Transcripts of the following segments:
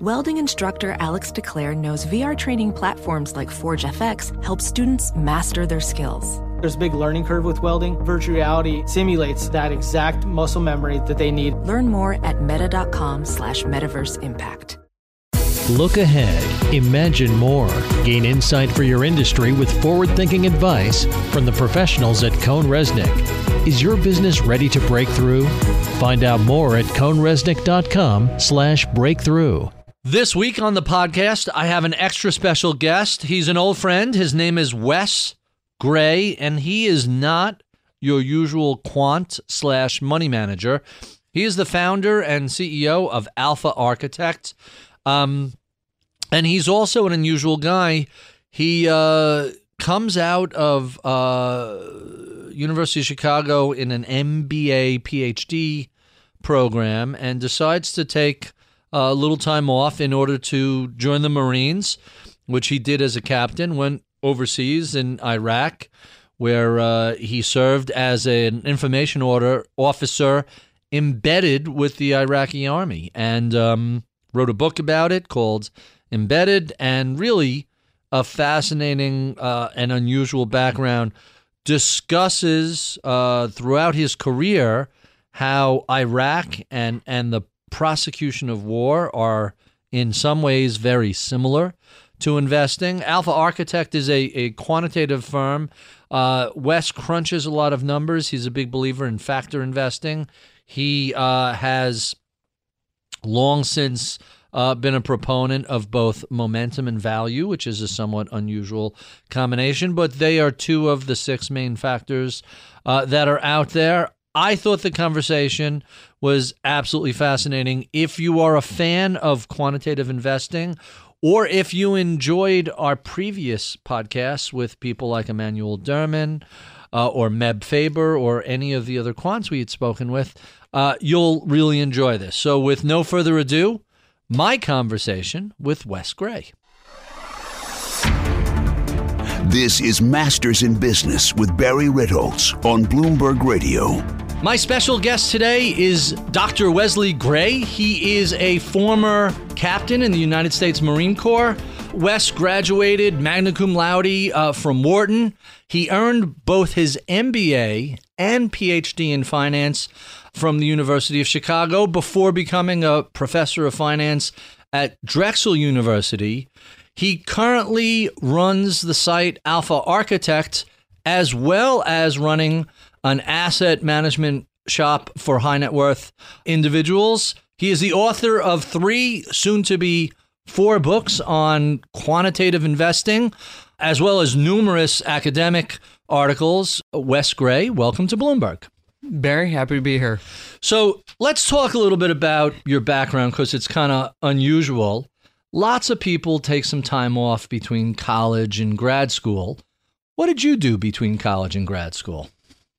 Welding instructor Alex DeClaire knows VR training platforms like ForgeFX help students master their skills. There's a big learning curve with welding. Virtual reality simulates that exact muscle memory that they need. Learn more at meta.com slash metaverse impact. Look ahead, imagine more, gain insight for your industry with forward thinking advice from the professionals at CohnReznick. Is your business ready to break through? Find out more at cohnreznick.com slash breakthrough. This week on the podcast, I have an extra special guest. He's an old friend. His name is Wes Gray, and he is not your usual quant slash money manager. He is the founder and CEO of Alpha Architect. Um, and he's also an unusual guy. He uh, comes out of uh, University of Chicago in an MBA PhD program and decides to take a little time off in order to join the Marines, which he did as a captain. Went overseas in Iraq, where uh, he served as an information order officer embedded with the Iraqi army, and um, wrote a book about it called Embedded, and really a fascinating uh, and unusual background. Discusses uh, throughout his career how Iraq and and the prosecution of war are in some ways very similar to investing. Alpha Architect is a, a quantitative firm. Uh, Wes crunches a lot of numbers. He's a big believer in factor investing. He uh, has long since uh, been a proponent of both momentum and value, which is a somewhat unusual combination, but they are two of the six main factors uh, that are out there. I thought the conversation was absolutely fascinating. If you are a fan of quantitative investing, or if you enjoyed our previous podcasts with people like Emanuel Derman uh, or Meb Faber or any of the other quants we had spoken with, uh, you'll really enjoy this. So, with no further ado, my conversation with Wes Gray. This is Masters in Business with Barry Ritholtz on Bloomberg Radio. My special guest today is Dr. Wesley Gray. He is a former captain in the United States Marine Corps. Wes graduated magna cum laude uh, from Wharton. He earned both his MBA and PhD in finance from the University of Chicago before becoming a professor of finance at Drexel University. He currently runs the site Alpha Architect as well as running an asset management shop for high net worth individuals. He is the author of three, soon to be four books on quantitative investing, as well as numerous academic articles. Wes Gray, welcome to Bloomberg. Barry, happy to be here. So let's talk a little bit about your background because it's kind of unusual. Lots of people take some time off between college and grad school. What did you do between college and grad school?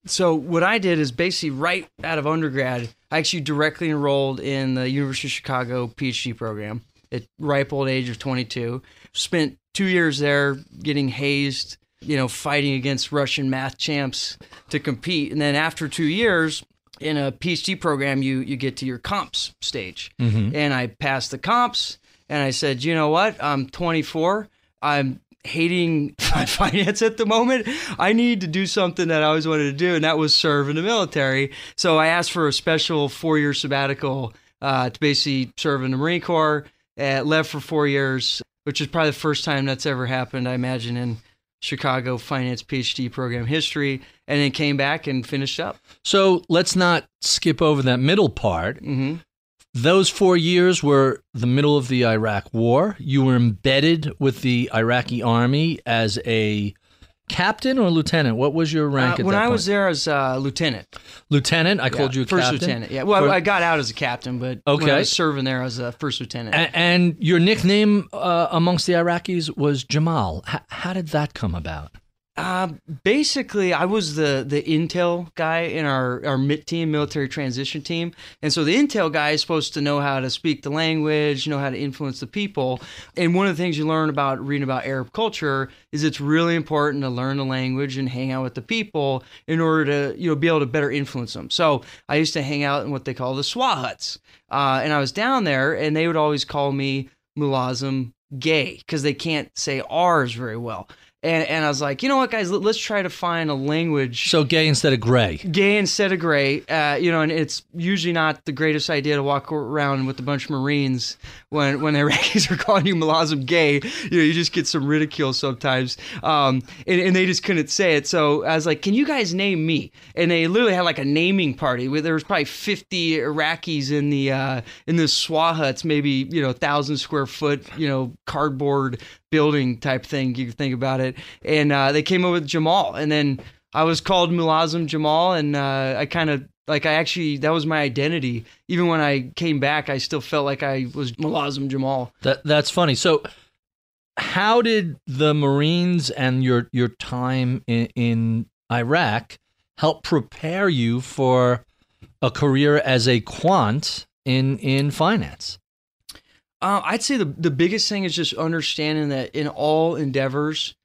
So what I did is basically right out of undergrad, I actually directly enrolled in the University of Chicago PhD program at ripe old age of 22. Spent two years there getting hazed you know, fighting against Russian math champs to compete. And then after two years in a PhD program, you you get to your comps stage. Mm-hmm. And I passed the comps, and I said, you know what? I'm 24. I'm hating finance at the moment. I need to do something that I always wanted to do, and that was serve in the military. So I asked for a special four year sabbatical uh, to basically serve in the Marine Corps. Uh, left for four years, which is probably the first time that's ever happened, I imagine, in Chicago finance PhD program history, and then came back and finished up. So let's not skip over that middle part. Mm-hmm. Those four years were the middle of the Iraq War. You were embedded with the Iraqi army as a captain or lieutenant? What was your rank Uh, when I point? was there as uh, lieutenant. lieutenant, I called Yeah, you first captain. lieutenant. Yeah. Well, I got out as a captain, but when Okay. I was serving there as a first lieutenant. A- and your nickname uh, amongst the Iraqis was Jamal. H- how did that come about? Uh, basically, I was the the intel guy in our our MIT team, military transition team, and so the intel guy is supposed to know how to speak the language, know how to influence the people. And one of the things you learn about reading about Arab culture is it's really important to learn the language and hang out with the people in order to you know be able to better influence them. So I used to hang out in what they call the SWA huts, uh, and I was down there, and they would always call me Mulazim gay because they can't say R's very well. And, and I was like, you know what, guys, let, us try to find a language So gay instead of gray. gay instead of gray. Uh, you know, and it's usually not the greatest idea to walk around with a bunch of Marines when when the Iraqis are calling you Mulazim gay. You know, you just get some ridicule sometimes. Um, and, and they just couldn't say it. So I was like, can you guys name me? And they literally had like a naming party where there was probably 50 Iraqis in the uh, in the SWA huts, maybe you know, thousand square foot, you know, cardboard building type thing. You think about it. And uh, they came up with Jamal, and then. I was called Mulazim Jamal, and uh, I kind of like I actually that was my identity. Even when I came back, I still felt like I was Mulazim Jamal. That that's funny. So, how did the Marines and your your time in, in Iraq help prepare you for a career as a quant in in finance? Uh, I'd say the the biggest thing is just understanding that in all endeavors,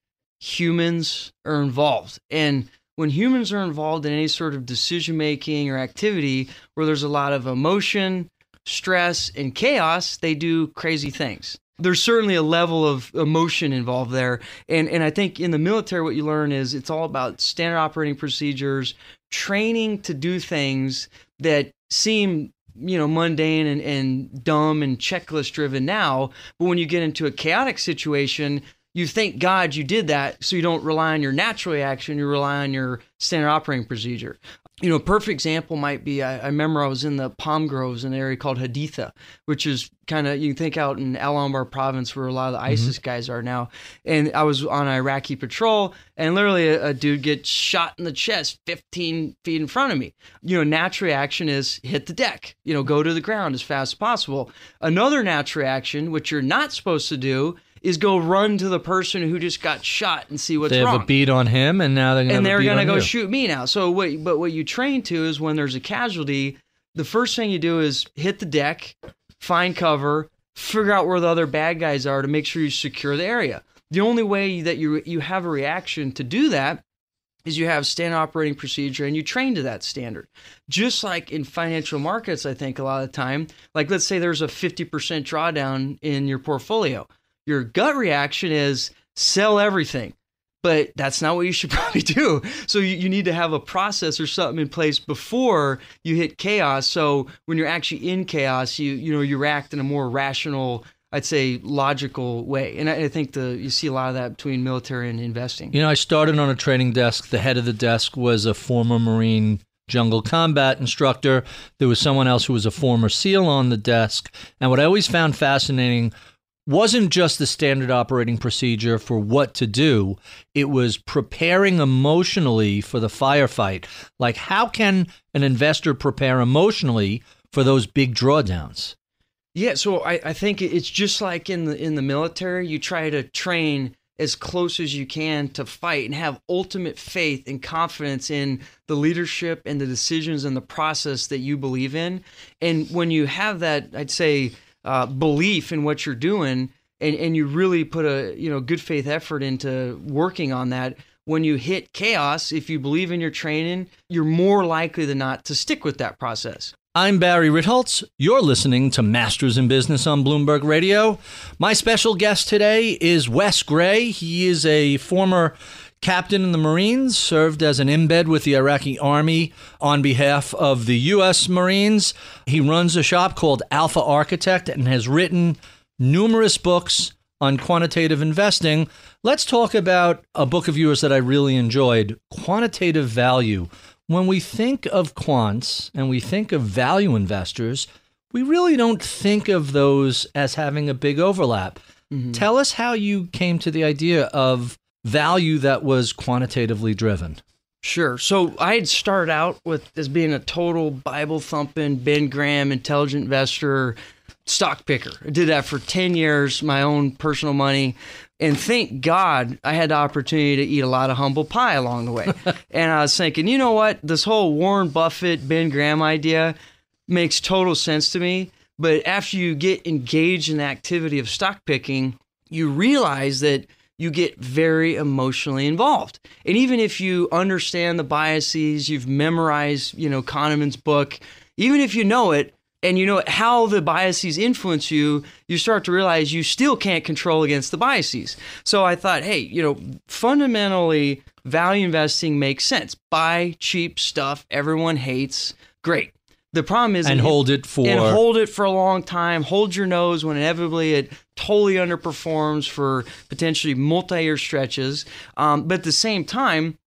humans are involved, and when humans are involved in any sort of decision making or activity where there's a lot of emotion, stress, and chaos, they do crazy things. There's certainly a level of emotion involved there. And, and I think in the military, what you learn is it's all about standard operating procedures, training to do things that seem you know mundane and, and dumb and checklist driven now but when you get into a chaotic situation you thank god you did that so you don't rely on your natural reaction you rely on your standard operating procedure you know a perfect example might be i, I remember i was in the palm groves in an area called haditha which is kind of you can think out in al anbar province where a lot of the mm-hmm. isis guys are now. And i was on iraqi patrol and literally a, a dude gets shot in the chest 15 feet in front of me. You know natural reaction is hit the deck you know go to the ground as fast as possible. Another natural reaction which you're not supposed to do is go run to the person who just got shot and see what's they have wrong a beat on him, and now they're gonna and they're gonna on go you. shoot me now. So what? But what you train to is when there's a casualty, the first thing you do is hit the deck, find cover, figure out where the other bad guys are to make sure you secure the area. The only way that you you have a reaction to do that is you have standard operating procedure and you train to that standard. Just like in financial markets, I think a lot of the time, like let's say there's a 50% drawdown in your portfolio. Your gut reaction is sell everything but that's not what you should probably do. So you, you need to have a process or something in place before you hit chaos. So when you're actually in chaos, you you know you react in a more rational, I'd say logical way. And I, I think the you see a lot of that between military and investing. You know, I started on a trading desk. The head of the desk was a former Marine jungle combat instructor. There was someone else who was a former SEAL on the desk. And what I always found fascinating wasn't just the standard operating procedure for what to do, it was preparing emotionally for the firefight. Like, how can an investor prepare emotionally for those big drawdowns? Yeah, so I, I think it's just like in the in the military, you try to train as close as you can to fight and have ultimate faith and confidence in the leadership and the decisions and the process that you believe in. And when you have that, I'd say, uh, belief in what you're doing, and, and you really put a you know good faith effort into working on that. When you hit chaos, if you believe in your training, you're more likely than not to stick with that process. I'm Barry Ritholtz. You're listening to Masters in Business on Bloomberg Radio. My special guest today is Wes Gray. He is a former captain in the Marines, served as an embed with the Iraqi Army on behalf of the U.S. Marines. He runs a shop called Alpha Architect and has written numerous books on quantitative investing. Let's talk about a book of yours that I really enjoyed Quantitative Value. When we think of quants and we think of value investors, we really don't think of those as having a big overlap. Mm-hmm. Tell us how you came to the idea of value that was quantitatively driven? Sure. So I'd start out with as being a total Bible thumping Ben Graham intelligent investor stock picker. I did that for 10 years, my own personal money. And thank God I had the opportunity to eat a lot of humble pie along the way. and I was thinking, you know what? This whole Warren Buffett, Ben Graham idea makes total sense to me. But after you get engaged in the activity of stock picking, you realize that you get very emotionally involved. And even if you understand the biases, you've memorized, you know, Kahneman's book, even if you know it, and you know how the biases influence you, you start to realize you still can't control against the biases. So I thought, hey, you know, fundamentally, value investing makes sense. Buy cheap stuff everyone hates. Great. The problem is and hold it for and hold it for a long time. Hold your nose when inevitably it totally underperforms for potentially multi-year stretches. Um, but at the same time,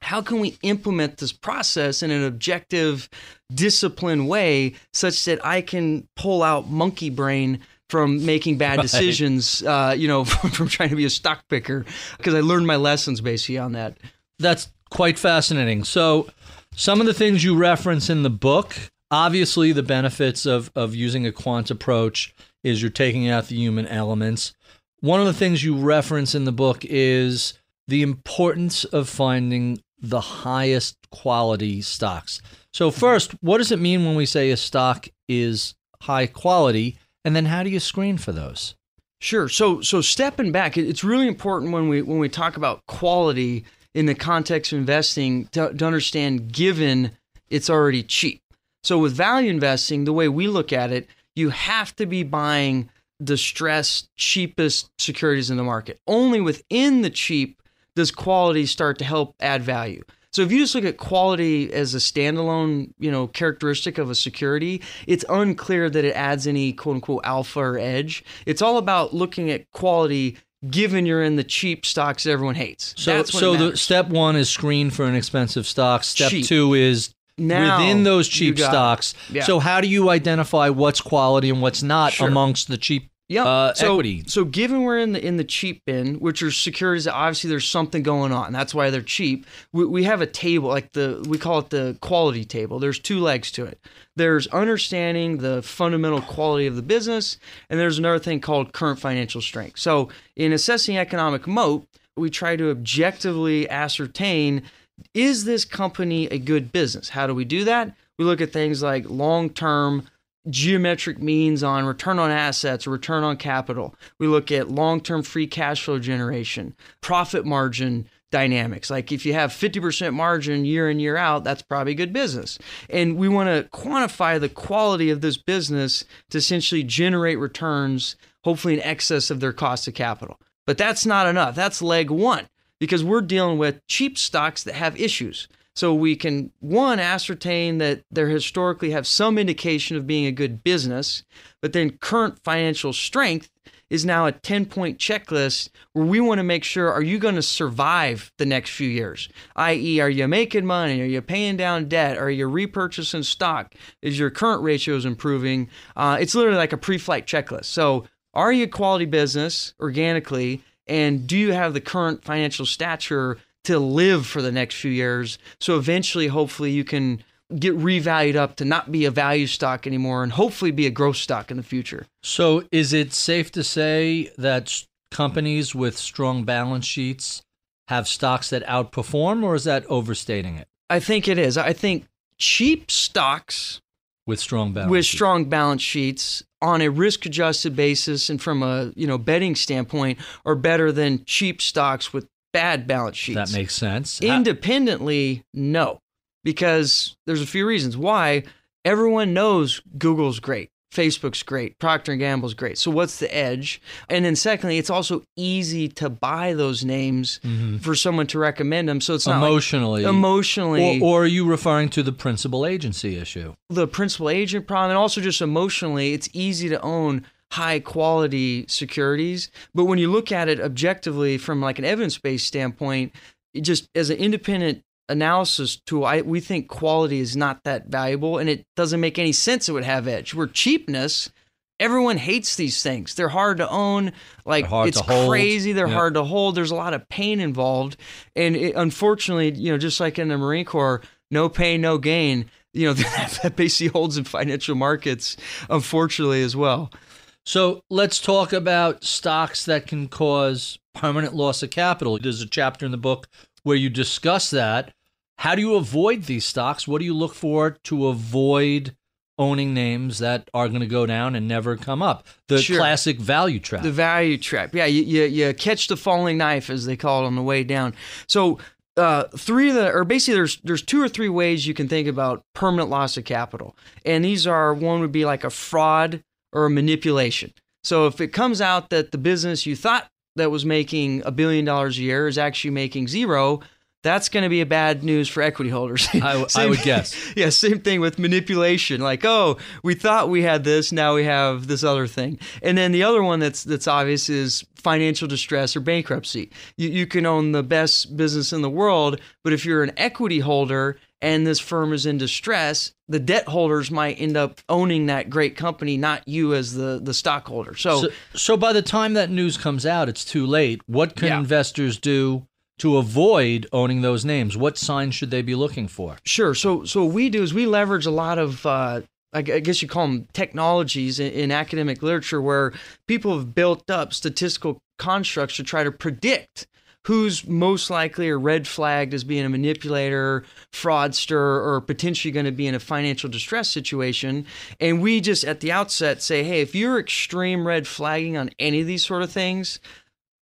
how can we implement this process in an objective, disciplined way such that I can pull out monkey brain from making bad right. decisions, uh, you know, from, from trying to be a stock picker, because I learned my lessons basically on that. That's quite fascinating. So, some of the things you reference in the book, obviously, the benefits of, of using a quant approach is you're taking out the human elements. One of the things you reference in the book is the importance of finding the highest quality stocks. So, first, what does it mean when we say a stock is high quality? And then how do you screen for those? Sure. So so stepping back, it's really important when we when we talk about quality in the context of investing to, to understand given it's already cheap. So with value investing, the way we look at it, you have to be buying the stressed, cheapest securities in the market. Only within the cheap does quality start to help add value. So if you just look at quality as a standalone, you know, characteristic of a security, it's unclear that it adds any quote unquote alpha or edge. It's all about looking at quality given you're in the cheap stocks everyone hates. So so the step 1 is screen for an expensive stock. Step cheap. 2 is now, within those cheap stocks. Yeah. So how do you identify what's quality and what's not sure. amongst the cheap yeah. Uh, so, equity. So given we're in the in the cheap bin, which are securities that obviously there's something going on. That's why they're cheap. We, we have a table like the we call it the quality table. There's two legs to it. There's understanding the fundamental quality of the business, and there's another thing called current financial strength. So in assessing economic moat, we try to objectively ascertain is this company a good business? How do we do that? We look at things like long term geometric means on return on assets return on capital. We look at long term free cash flow generation, profit margin dynamics. Like if you have 50% margin year in, year out, that's probably good business. And we want to quantify the quality of this business to essentially generate returns, hopefully in excess of their cost of capital. But that's not enough. That's leg one because we're dealing with cheap stocks that have issues. So we can, one, ascertain that they historically have some indication of being a good business, but then current financial strength is now a 10 point checklist where we want to make sure are you going to survive the next few years? I.e., are you making money? Are you paying down debt? Are you repurchasing stock? Is your current ratios improving? Uh, it's literally like a pre flight checklist. So, are you a quality business organically? And do you have the current financial stature to live for the next few years. So eventually, hopefully, you can get revalued up to not be a value stock anymore and hopefully be a growth stock in the future. So, is it safe to say that companies with strong balance sheets have stocks that outperform, or is that overstating it? I think it is. I think cheap stocks with strong balance with strong balance sheets on a risk adjusted basis and from a you know betting standpoint are better than cheap stocks with bad balance sheets. That makes sense. Uh, Independently, no, because there's a few reasons why. Everyone knows Google's great. Facebook's great, Procter and Gamble's great. So what's the edge? And then secondly, it's also easy to buy those names mm-hmm. for someone to recommend them. So it's not emotionally, like emotionally, or, or, are you referring to the principal agency issue? The principal agent problem, and also just emotionally, it's easy to own high quality securities. But when you look at it objectively from like an evidence based standpoint, just as an independent analysis tool, I, we think quality is not that valuable and it doesn't make any sense it would have edge. Where cheapness everyone hates these things. They're hard to own. Like it's crazy. They're Yeah. hard to hold. There's a lot of pain involved, and it, unfortunately, you know, just like in the Marine Corps, no pain, no gain. You know that, that basically holds in financial markets, unfortunately, as well. So let's talk about stocks that can cause permanent loss of capital. There's a chapter in the book where you discuss that. How do you avoid these stocks? What do you look for to avoid owning names that are going to go down and never come up? The Sure. classic value trap. The value trap. Yeah, you, you, you catch the falling knife, as they call it on the way down. So, uh, three of the, or basically, there's there's two or three ways you can think about permanent loss of capital, and these are one would be like a fraud or a manipulation. So, if it comes out that the business you thought that was making a billion dollars a year is actually making zero. That's going to be a bad news for equity holders. I, Same- would guess. yeah, same thing with manipulation. Like, oh, we thought we had this, now we have this other thing. And then the other one that's that's obvious is financial distress or bankruptcy. You you can own the best business in the world, but if you're an equity holder and this firm is in distress, the debt holders might end up owning that great company, not you as the the stockholder. So, So, so by the time that news comes out, it's too late. What can Yeah. investors do to avoid owning those names? What signs should they be looking for? Sure. So, so what we do is we leverage a lot of, uh, I guess you call them technologies in, in academic literature, where people have built up statistical constructs to try to predict who's most likely or red flagged as being a manipulator, fraudster, or potentially going to be in a financial distress situation. And we just at the outset say, hey, if you're extreme red flagging on any of these sort of things,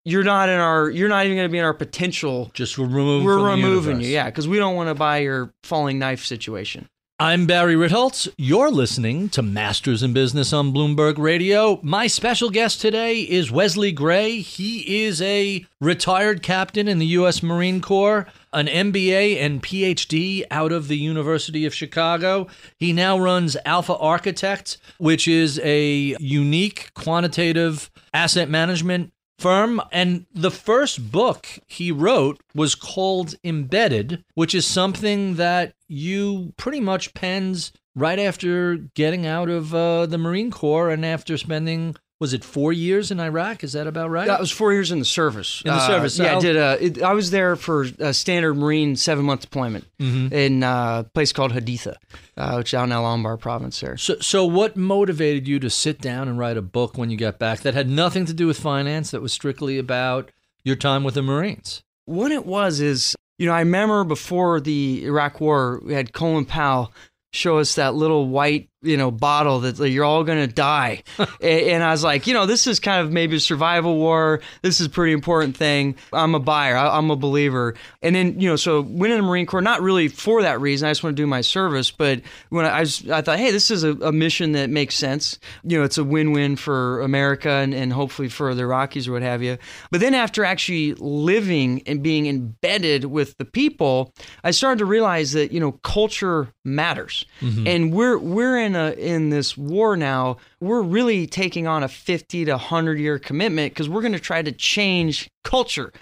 you're not in our, you're not even going to be in our potential. Just remove. We're from removing you, yeah, because we don't want to buy your falling knife situation. I'm Barry Ritholtz. You're listening to Masters in Business on Bloomberg Radio. My special guest today is Wesley Gray. He is a retired captain in the U.S. Marine Corps, an MBA and PhD out of the University of Chicago. He now runs Alpha Architect, which is a unique quantitative asset management firm. And the first book he wrote was called Embedded, which is something that you pretty much penned right after getting out of uh, the Marine Corps and after spending, was it four years in Iraq? Is that about right? That was four years in the service. In the Uh, service, yeah, I did. A, it, I was there for a standard Marine seven month deployment Mm-hmm. in uh, a place called Haditha, uh, which is out in Al Anbar province there. So, so what motivated you to sit down and write a book when you got back that had nothing to do with finance, that was strictly about your time with the Marines? What it was is, you know, I remember before the Iraq War, we had Colin Powell show us that little white, you know, bottle that like, you're all going to die. A- and I was like, you know, this is kind of maybe a survival war. This is a pretty important thing. I'm a buyer. I- I'm a believer. And then, you know, so went in the Marine Corps, not really for that reason. I just want to do my service. But when I, I, was, I thought, hey, this is a, a mission that makes sense. You know, it's a win-win for America and, and hopefully for the Iraqis or what have you. But then after actually living and being embedded with the people, I started to realize that, you know, culture matters. Mm-hmm. And we're we're in a in this war now. We're really taking on a 50 to 100 year commitment because we're going to try to change culture.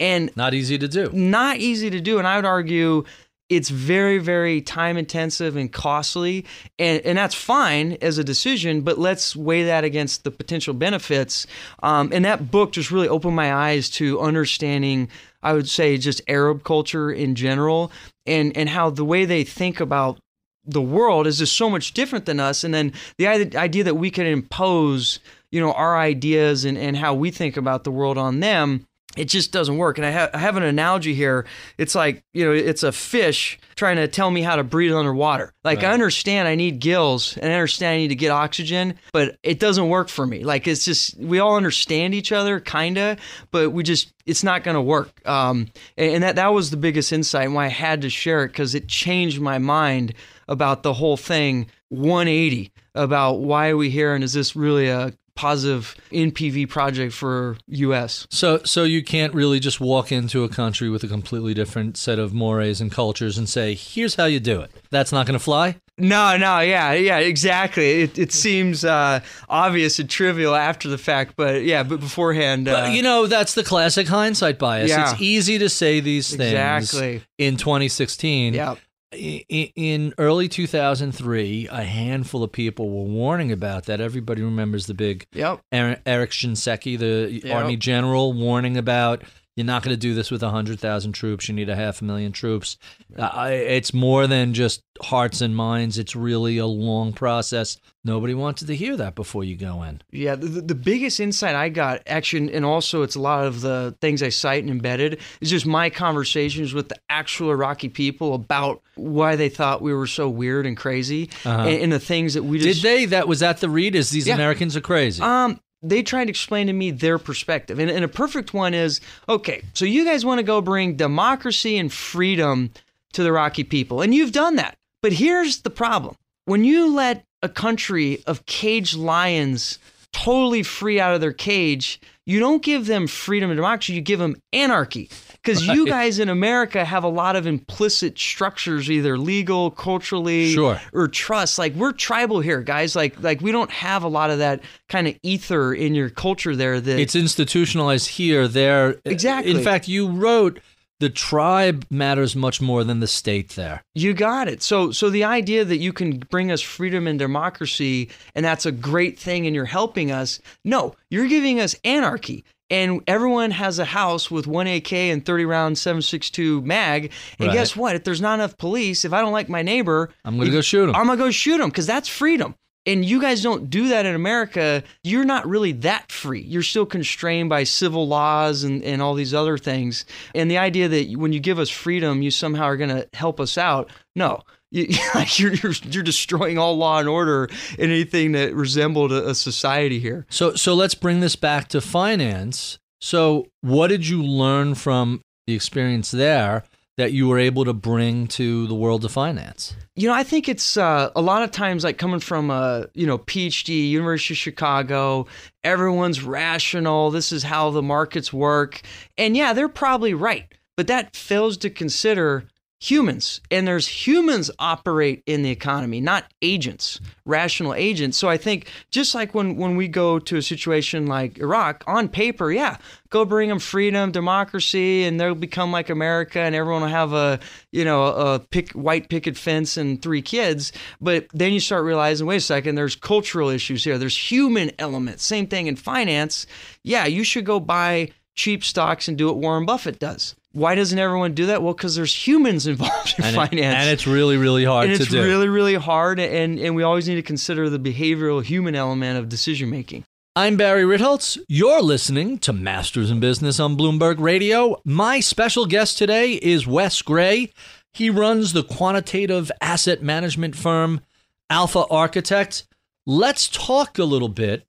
And Not easy to do. not easy to do. And I would argue it's very, very time intensive and costly. And, and that's fine as a decision, but let's weigh that against the potential benefits. Um, and that book just really opened my eyes to understanding, I would say, just Arab culture in general and, and how the way they think about the world is just so much different than us. And then the idea that we can impose, you know, our ideas and, and how we think about the world on them, it just doesn't work. And I, ha- I have an analogy here. It's like, you know, it's a fish trying to tell me how to breathe underwater. Like, I understand I need gills and I understand I need to get oxygen, but it doesn't work for me. Like, it's just, we all understand each other, kind of, but we just, it's not going to work. Um, and, and that, that was the biggest insight and why I had to share it because it changed my mind about the whole thing 180 about why are we here and is this really a positive NPV project for US? So, so you can't really just walk into a country with a completely different set of mores and cultures and say, "Here's how you do it." That's not going to fly. No, no, yeah, yeah, exactly. It, it seems uh, obvious and trivial after the fact, but yeah, but beforehand, uh, But, you know, that's the classic hindsight bias. Yeah. It's easy to say these things Exactly. in 2016. yeah, i- in early 2003, a handful of people were warning about that. Everybody remembers the big Yep. Er- Eric Shinseki, the Yep. army general, warning about you're not going to do this with 100,000 troops. You need a half a million troops. Uh, it's more than just hearts and minds. It's really a long process. Nobody wanted to hear that before you go in. Yeah, the, the- biggest insight I got, actually, and also it's a lot of the things I cite and embedded, is just my conversations with the actual Iraqi people about why they thought we were so weird and crazy, and, and the things that we Uh-huh. Did they? That was that the read? Is these Yeah. Americans are crazy? Um, they tried to explain to me their perspective. And, and a perfect one is okay, so you guys want to go bring democracy and freedom to the Iraqi people, and you've done that. But here's the problem when you let a country of caged lions totally free out of their cage, you don't give them freedom and democracy, you give them anarchy. Because you guys in America have a lot of implicit structures, either legal, culturally, Sure. or trust. Like we're tribal here, guys. Like like we don't have a lot of that kind of ether in your culture there. That it's institutionalized here. There, Exactly. In fact, you wrote the tribe matters much more than the state. There, you got it. So so the idea that you can bring us freedom and democracy, and that's a great thing, and you're helping us. No, you're giving us anarchy. And everyone has a house with one AK and 30 round 762 mag. And Right. guess what? If there's not enough police, if I don't like my neighbor, I'm going to go shoot him. I'm gonna go shoot him because that's freedom. And you guys don't do that in America. You're not really that free. You're still constrained by civil laws and, and all these other things. And the idea that when you give us freedom, you somehow are going to help us out. No, you, you're, you're, you're destroying all law and order and anything that resembled a, a society here. So so let's bring this back to finance. So what did you learn from the experience there that you were able to bring to the world of finance? You know, I think it's uh, a lot of times like coming from a you know PhD, University of Chicago. Everyone's rational. This is how the markets work, and yeah, they're probably right. But that fails to consider humans, and there's humans operate in the economy, not agents, rational agents. So I think just like when when we go to a situation like Iraq, on paper, yeah, go bring them freedom, democracy, and they'll become like America, and everyone will have a you know a pick, white picket fence and three kids. But then you start realizing, wait a second, there's cultural issues here. There's human elements. Same thing in finance. Yeah, you should go buy cheap stocks and do what Warren Buffett does. Why doesn't everyone do that? Well, because there's humans involved in And, it- finance and it's really really hard and it's do. really really hard and and we always need to consider the behavioral human element of decision making I'm Barry Ritholtz. You're listening to Masters in Business on Bloomberg Radio. My special guest today is Wes Gray. He runs the quantitative asset management firm Alpha Architect. Let's talk a little bit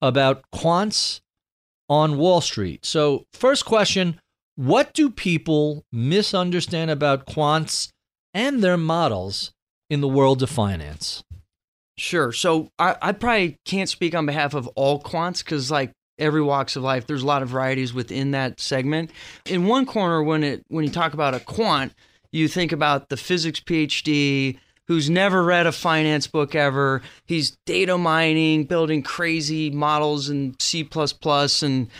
about quants on Wall Street. So, first question What do people misunderstand about quants and their models in the world of finance? sure so i, I probably can't speak on behalf of all quants because like every walks of life there's a lot of varieties within that segment in one corner when it when you talk about a quant you think about the physics phd who's never read a finance book ever he's data mining building crazy models in c++ and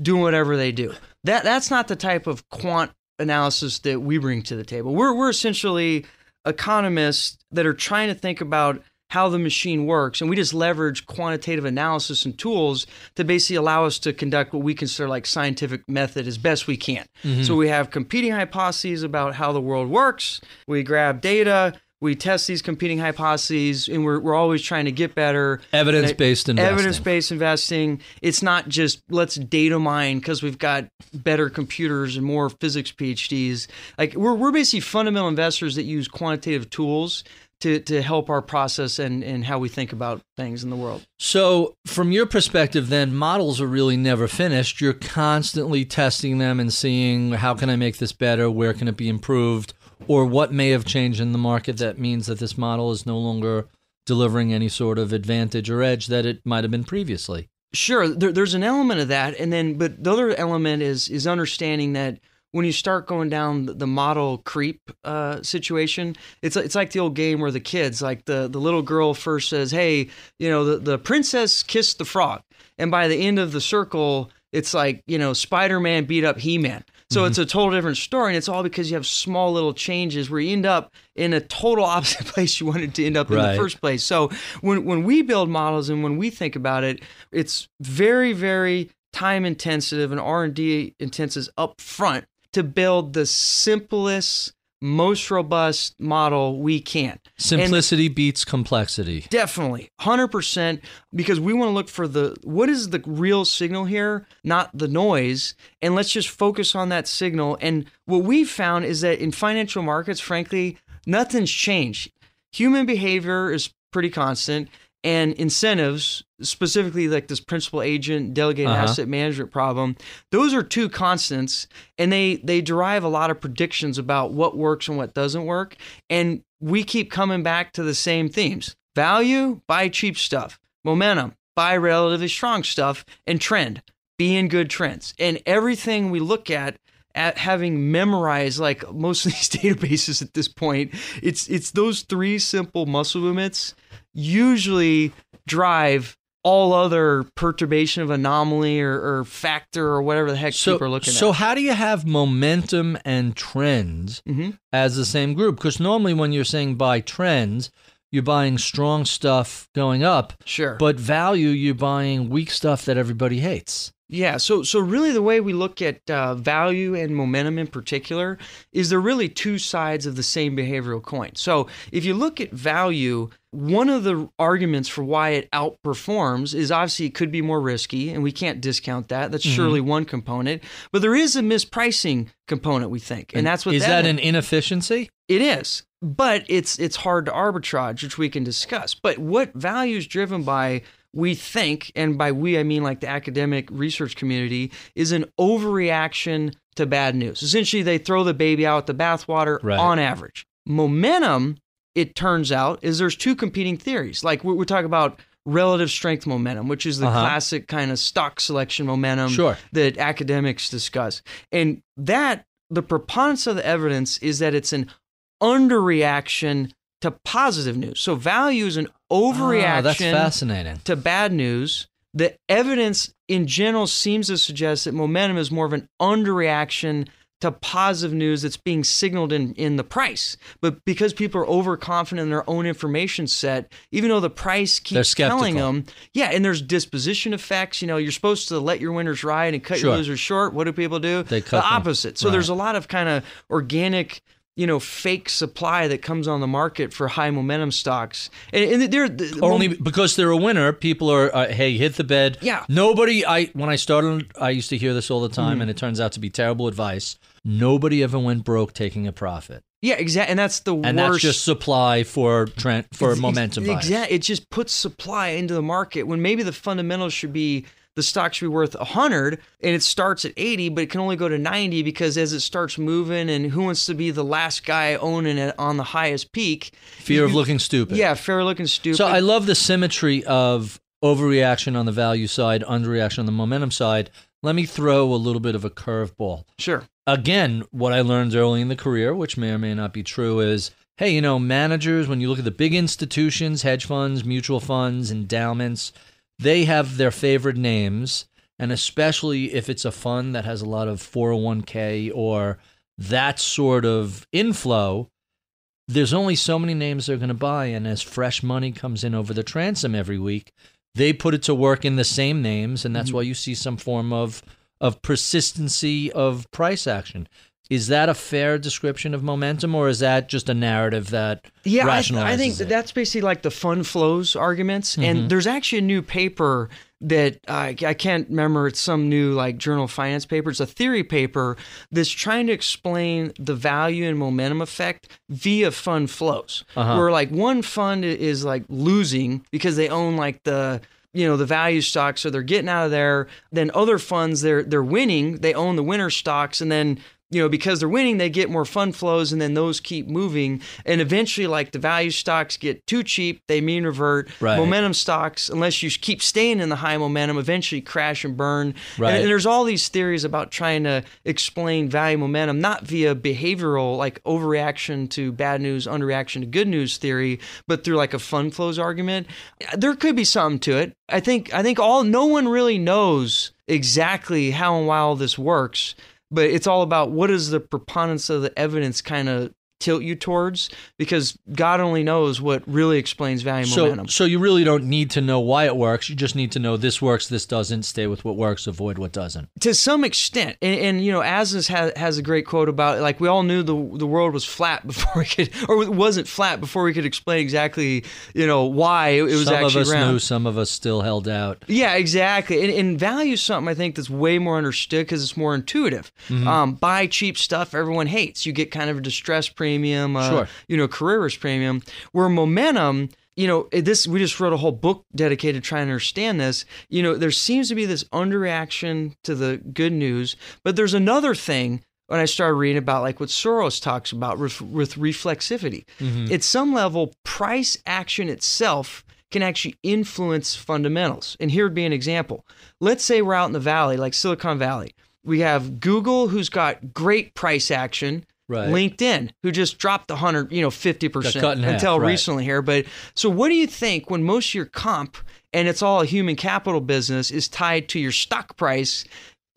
doing whatever they do. That that's not the type of quant analysis that we bring to the table. We're we're essentially economists that are trying to think about how the machine works and we just leverage quantitative analysis and tools to basically allow us to conduct what we consider like scientific method as best we can. Mm-hmm. So we have competing hypotheses about how the world works. We grab data, we test these competing hypotheses and we're, we're always trying to get better. Evidence-based investing. evidence-based investing. It's not just let's data mine because we've got better computers and more physics phds like we're, we're basically fundamental investors that use quantitative tools to, to help our process and, and how we think about things in the world. So, from your perspective, then models are really never finished. You're constantly testing them and seeing how can I make this better, where can it be improved, or what may have changed in the market that means that this model is no longer delivering any sort of advantage or edge that it might have been previously. Sure, there, there's an element of that, and then but the other element is is understanding that when you start going down the- model creep uh, situation, it's it's like the old game where the kids, like the the little girl first says, "Hey, you know, the the princess kissed the frog," and by the end of the circle, it's like you know, Spider Man beat up He Man. So it's mm-hmm. a total different story, and it's all because you have small little changes where you end up in a total opposite place you wanted to end up in the first place. So when when we build models and when we think about it, it's very very time intensive and R and D intensive up front to build the simplest, most robust model we can. And- Simplicity beats complexity. Definitely, hundred percent, because we want to look for the what is the real signal here, not the noise, and let's just focus on that signal. And what we've found is that in financial markets, frankly, nothing's changed. Human behavior is pretty constant, and incentives, specifically like this principal agent delegated Uh-huh. asset management problem, those are two constants, and they they derive a lot of predictions about what works and what doesn't work. And we keep coming back to the same themes: value, buy cheap stuff; momentum, buy relatively strong stuff; and trend, be in good trends. And everything we look at at having memorized like most of these databases at this point, it's it's those three simple muscle movements usually drive all other perturbation of anomaly or, or factor or whatever the heck So, people are looking so at. So how do you have momentum and trends Mhm. as the same group? Because normally when you're saying buy trends, you're buying strong stuff going up, Sure. but value, you're buying weak stuff that everybody hates. Yeah, so so really the way we look at uh, value and momentum in particular is they're really two sides of the same behavioral coin. So if you look at value, one of the arguments for why it outperforms is obviously it could be more risky, and we can't discount that. That's mm-hmm. surely one component, but there is a mispricing component we think, and that's what is that that an inefficiency? it is, but it's it's hard to arbitrage, which we can discuss. But what value is driven by, we think, and by we I mean like the academic research community, is an overreaction to bad news. Essentially, they throw the baby out with the bathwater Right. on average. Momentum, it turns out, is there's two competing theories. Like we- we're talking about relative strength momentum, which is the Uh-huh. classic kind of stock selection momentum Sure. that academics discuss. And that the preponderance of the evidence is that it's an underreaction to positive news. So value is an overreaction Ah, that's fascinating. to bad news. The evidence in general seems to suggest that momentum is more of an underreaction to positive news that's being signaled in, in the price. But because people are overconfident in their own information set, even though the price keeps telling them, yeah, and there's disposition effects. You know, you're supposed to let your winners ride and cut Sure. your losers short. What do people do? They cut the them. opposite. So Right. there's a lot of kind of organic you know, fake supply that comes on the market for high momentum stocks, and, and they're the- Only because they're a winner, people are, uh, hey, hit the bed. Yeah. Nobody, I when I started, I used to hear this all the time, Mm-hmm. and it turns out to be terrible advice. Nobody ever went broke taking a profit, yeah, exactly, and that's the and worst. that's just supply for trend for Ex- momentum. Exactly. It just puts supply into the market when maybe the fundamentals should be the stock should be worth a 100 and it starts at 80 but it can only go to 90 because as it starts moving and who wants to be the last guy owning it on the highest peak Fear of looking stupid. yeah fair looking stupid So I love the symmetry of overreaction on the value side, underreaction on the momentum side. Let me throw a little bit of a curveball. sure again, what I learned early in the career, which may or may not be true, is hey, you know, managers, when you look at the big institutions, hedge funds, mutual funds, endowments, they have their favorite names. And especially if it's a fund that has a lot of 401k or that sort of inflow, there's only so many names they're going to buy. And as fresh money comes in over the transom every week, they put it to work in the same names. And that's mm-hmm. why you see some form of of persistency of price action. Is that a fair description of momentum, or is that just a narrative that Yeah, I, rationalizes I think it? Mm-hmm. that's basically like the fund flows arguments. And there's actually a new paper that I, I can't remember. It's some new like journal of finance paper. It's a theory paper that's trying to explain the value and momentum effect via fund flows. Uh-huh. Where like one fund is like losing because they own like the you know the value stocks, so they're getting out of there. Then other funds they're they're winning. They own the winner stocks, and then you know, because they're winning, they get more fund flows and then those keep moving. And eventually, like the value stocks get too cheap, they mean revert. Right. Momentum stocks, unless you keep staying in the high momentum, eventually crash and burn. Right. And, and there's all these theories about trying to explain value momentum, not via behavioral, like overreaction to bad news, underreaction to good news theory, but through like a fund flows argument. There could be something to it. I think, I think all, no one really knows exactly how and why all this works but it's all about what is the preponderance of the evidence kind of tilt you towards because God only knows what really explains value So, momentum. so you really don't need to know why it works. You just need to know this works, this doesn't. Stay with what works, avoid what doesn't. to some extent, and, and you know, Asness has, has a great quote about like we all knew the the world was flat before we could, or it wasn't flat before we could explain exactly, you know, why it, it was some of us round. knew, some of us still held out. Yeah, exactly. And, and value is something I think that's way more understood because it's more intuitive. Mm-hmm. Um, buy cheap stuff everyone hates. You get kind of a distress premium, uh, Sure. you know, career risk premium. Where momentum, you know, this we just wrote a whole book dedicated to trying to understand this. You know, there seems to be this underreaction to the good news, but there's another thing when I started reading about like what Soros talks about with, with reflexivity. At some level, price action itself can actually influence fundamentals. And here would be an example. Let's say we're out in the valley, like Silicon Valley. We have Google, who's got great price action. Right. LinkedIn, who just dropped the hundred, you know, fifty percent in half, until right. recently here. But so, what do you think when most of your comp and it's all a human capital business is tied to your stock price?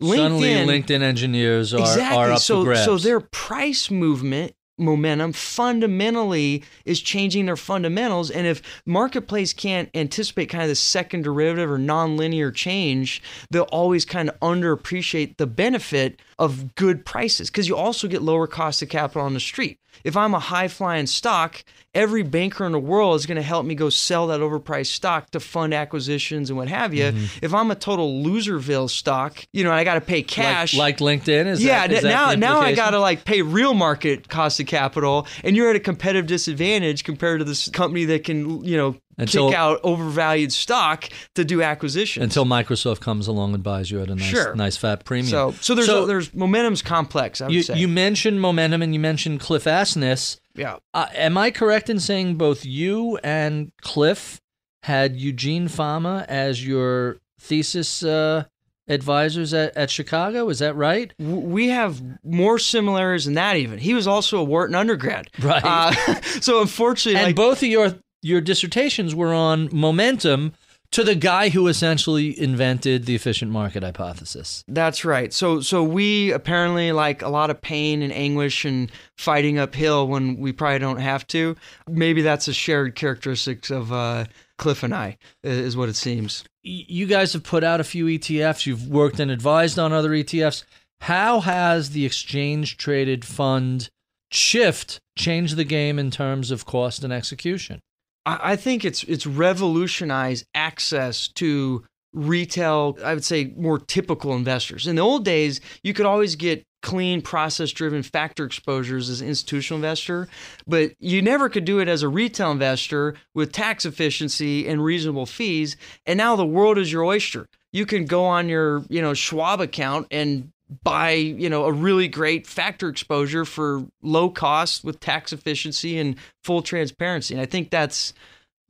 Suddenly, LinkedIn engineers are, exactly. are up so, so their price movement momentum fundamentally is changing their fundamentals and if marketplace can't anticipate kind of the second derivative or nonlinear change they'll always kind of underappreciate the benefit of good prices because you also get lower cost of capital on the street. If i'm a high flying stock every banker in the world is going to help me go sell that overpriced stock to fund acquisitions and what have you. Mm-hmm. if i'm a total loserville stock you know i got to pay cash. like LinkedIn? Is yeah, that, is now now I got to like pay real market cost of capital, and you're at a competitive disadvantage compared to this company that can you know Until- kick out overvalued stock to do acquisitions. until Microsoft comes along and buys you at a nice, Sure. nice fat premium. so so there's there's momentum's complex. I would you, say. you mentioned momentum and you mentioned Cliff Asness. yeah. Uh, am I correct in saying both you and Cliff had Eugene Fama as your thesis uh, advisors at, at Chicago? Is that right? We have more similarities than that. Even he was also a Wharton undergrad, Right. Uh, so unfortunately, and like, both of your your dissertations were on momentum to the guy who essentially invented the efficient market hypothesis. That's right. So so we apparently like a lot of pain and anguish and fighting uphill when we probably don't have to. Maybe that's a shared characteristics of uh, Cliff and i- is what it seems. You guys have put out a few ETFs. You've worked and advised on other ETFs. How has the exchange traded fund shift changed the game in terms of cost and execution? I, think it's it's revolutionized access to retail. I would say more typical investors. In the old days, you could always get clean process driven factor exposures as an institutional investor but you never could do it as a retail investor with tax efficiency and reasonable fees and now the world is your oyster you can go on your you know schwab account and buy you know a really great factor exposure for low cost with tax efficiency and full transparency. And i think that's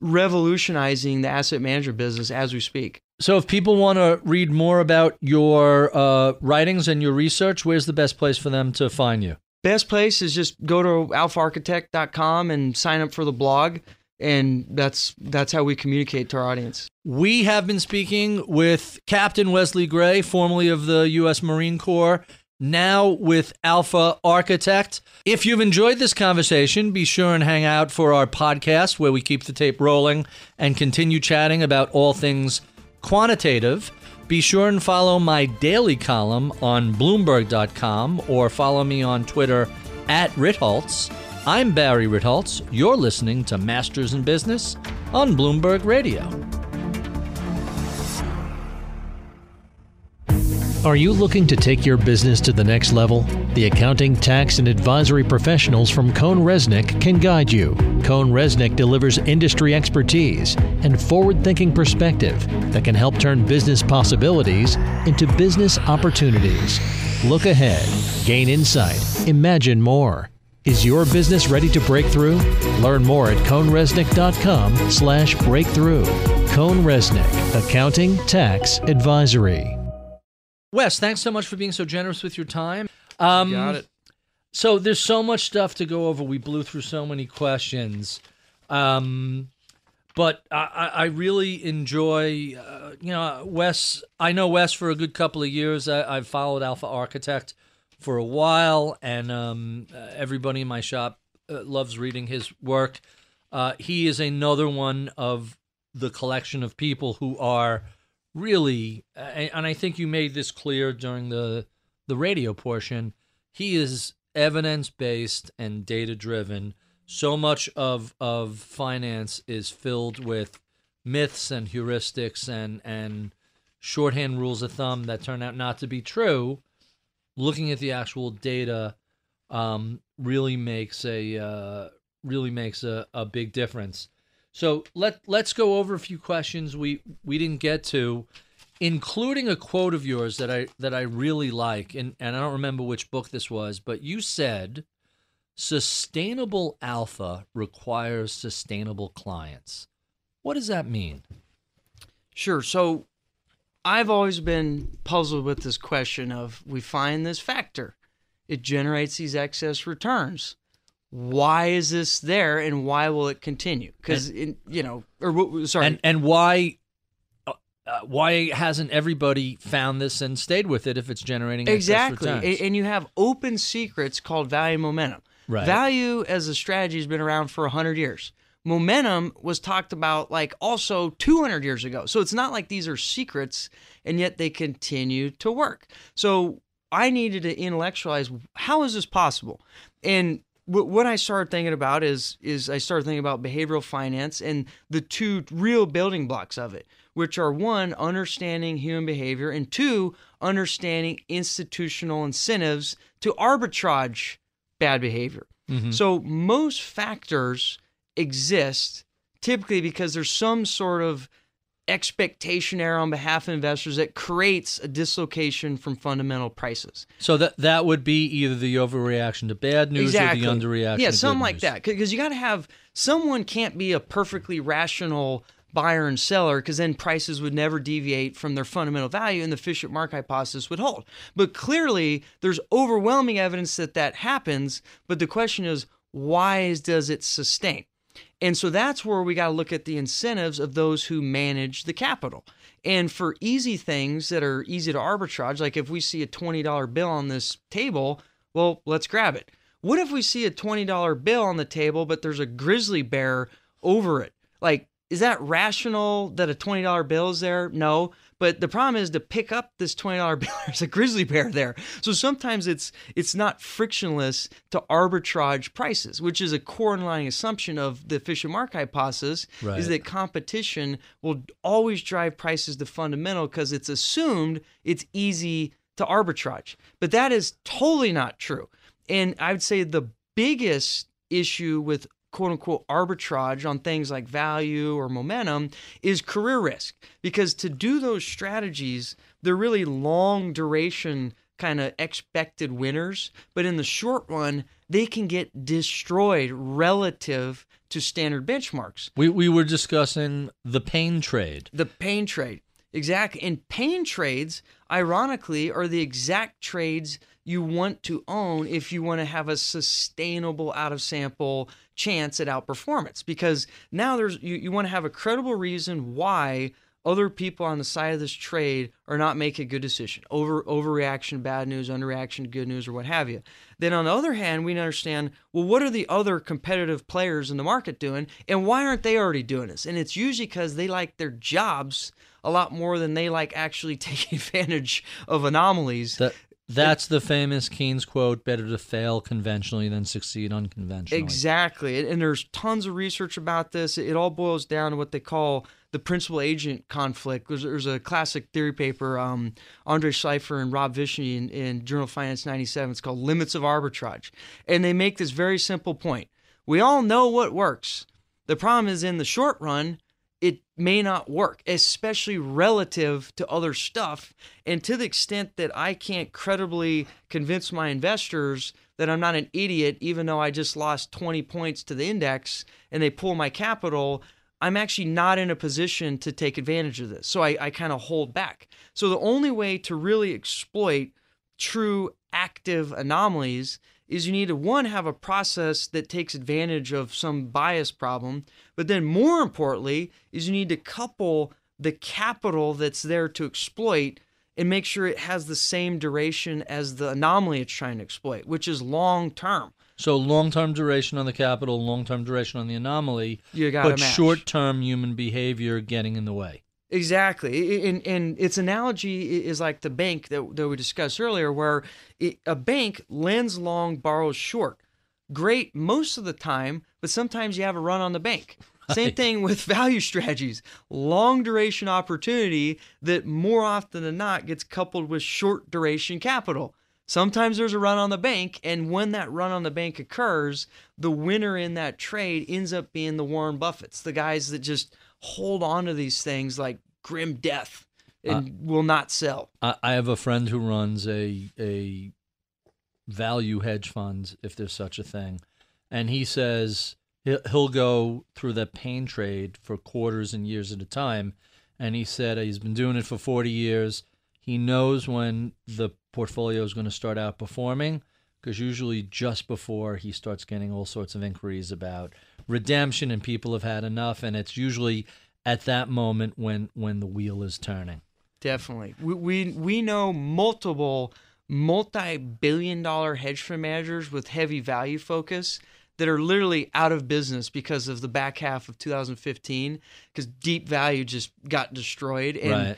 revolutionizing the asset management business as we speak. So, if people want to read more about your uh, writings and your research, where's the best place for them to find you? best place is just go to alphaarchitect.com and sign up for the blog and that's that's how we communicate to our audience We have been speaking with Captain Wesley Gray, formerly of the U.S. Marine Corps, now with Alpha Architect. If you've enjoyed this conversation, be sure and hang out for our podcast where we keep the tape rolling and continue chatting about all things quantitative. Be sure and follow my daily column on Bloomberg.com or follow me on Twitter at Ritholtz. I'm Barry Ritholtz. You're listening to Masters in Business on Bloomberg Radio. Are you looking to take your business to the next level? The accounting, tax, and advisory professionals from CohnReznick can guide you. CohnReznick delivers industry expertise and forward thinking perspective that can help turn business possibilities into business opportunities. Look ahead, gain insight, imagine more. Is your business ready to break through? Learn more at cohnreznick.com slash breakthrough. CohnReznick, Accounting, Tax, Advisory. Wes, thanks so much for being so generous with your time. Um, got it So there's so much stuff to go over. We blew through so many questions, um, but I, I I really enjoy. Uh, you know, Wes. I know Wes for a good couple of years. I, I've followed Alpha Architect for a while, and um, uh, everybody in my shop uh, loves reading his work. Uh, he is another one of the collection of people who are really, and I think you made this clear during the the radio portion. He is evidence based and data driven. So much of of finance is filled with myths and heuristics and and shorthand rules of thumb that turn out not to be true. Looking at the actual data um, really makes a uh, really makes a, a big difference. So let let's go over a few questions we we didn't get to, including a quote of yours that I that I really like, and and I don't remember which book this was, but you said, "Sustainable alpha requires sustainable clients." What does that mean? Sure. So I've always been puzzled with this question of we find this factor, it generates these excess returns why is this there and why will it continue? Because you know, or sorry, and and why uh, uh, why hasn't everybody found this and stayed with it if it's generating exactly? And, you have open secrets called value momentum. Right. Value as a strategy has been around for hundred years. Momentum was talked about like also 200 years ago. So it's not like these are secrets and yet they continue to work. So I needed to intellectualize how is this possible? And what I started thinking about is is I started thinking about behavioral finance and the two real building blocks of it, which are one, understanding human behavior, and two, understanding institutional incentives to arbitrage bad behavior. Mm-hmm. So most factors exist typically because there's some sort of expectation error on behalf of investors that creates a dislocation from fundamental prices. So that that would be either the overreaction to bad news exactly. or the underreaction. Yeah, something like news. that. Because you got to have someone can't be a perfectly rational buyer and seller because then prices would never deviate from their fundamental value and the efficient market hypothesis would hold. But clearly, there's overwhelming evidence that that happens. But the question is, why does it sustain? And so that's where we got to look at the incentives of those who manage the capital. And for easy things that are easy to arbitrage, like if we see a $20 bill on this table, well, let's grab it. What if we see a $20 bill on the table, but there's a grizzly bear over it? Like, is that rational that a $20 bill is there? No. But the problem is to pick up this $20 bill, there's a grizzly bear there. So sometimes it's it's not frictionless to arbitrage prices, which is a core underlying assumption of the efficient market hypothesis, right. is that competition will always drive prices to fundamental because it's assumed it's easy to arbitrage. But that is totally not true. And I would say the biggest issue with quote unquote arbitrage on things like value or momentum is career risk. Because to do those strategies, they're really long duration kind of expected winners. But in the short run, they can get destroyed relative to standard benchmarks. We, we were discussing the pain trade. The pain trade. Exactly. And pain trades, ironically, are the exact trades you want to own if you want to have a sustainable out of sample chance at outperformance because now there's you, you want to have a credible reason why other people on the side of this trade are not making a good decision over overreaction bad news underreaction good news or what have you. Then on the other hand we understand well what are the other competitive players in the market doing and why aren't they already doing this? And it's usually because they like their jobs a lot more than they like actually taking advantage of anomalies. That that's the famous Keynes quote better to fail conventionally than succeed unconventionally. Exactly. And there's tons of research about this. It all boils down to what they call the principal agent conflict. There's, there's a classic theory paper, um, Andre Shleifer and Rob Vishny in, in Journal of Finance 97. It's called Limits of Arbitrage. And they make this very simple point. We all know what works. The problem is in the short run, may not work, especially relative to other stuff. And to the extent that I can't credibly convince my investors that I'm not an idiot, even though I just lost 20 points to the index and they pull my capital, I'm actually not in a position to take advantage of this. So I, I kind of hold back. So the only way to really exploit true active anomalies is you need to one have a process that takes advantage of some bias problem but then more importantly is you need to couple the capital that's there to exploit and make sure it has the same duration as the anomaly it's trying to exploit, which is long term. So long term duration on the capital, long term duration on the anomaly, You gotta but short term human behavior getting in the way. Exactly, and and its analogy is like the bank that, that we discussed earlier, where it, a bank lends long, borrows short. Great most of the time, but sometimes you have a run on the bank. Same thing with value strategies. Long duration opportunity that more often than not gets coupled with short duration capital. Sometimes there's a run on the bank, and when that run on the bank occurs, the winner in that trade ends up being the Warren Buffets, the guys that just hold on to these things like grim death uh, and will not sell. I, I have a friend who runs a a value hedge fund, if there's such a thing, and he says he'll, he'll go through the pain trade for quarters and years at a time, and he said he's been doing it for 40 years. He knows when the portfolio is going to start outperforming because usually just before he starts getting all sorts of inquiries about redemption and people have had enough, and it's usually at that moment when when the wheel is turning. Definitely. We, we, we know multiple multi billion dollar hedge fund managers with heavy value focus that are literally out of business because of the back half of 2015 because deep value just got destroyed and right.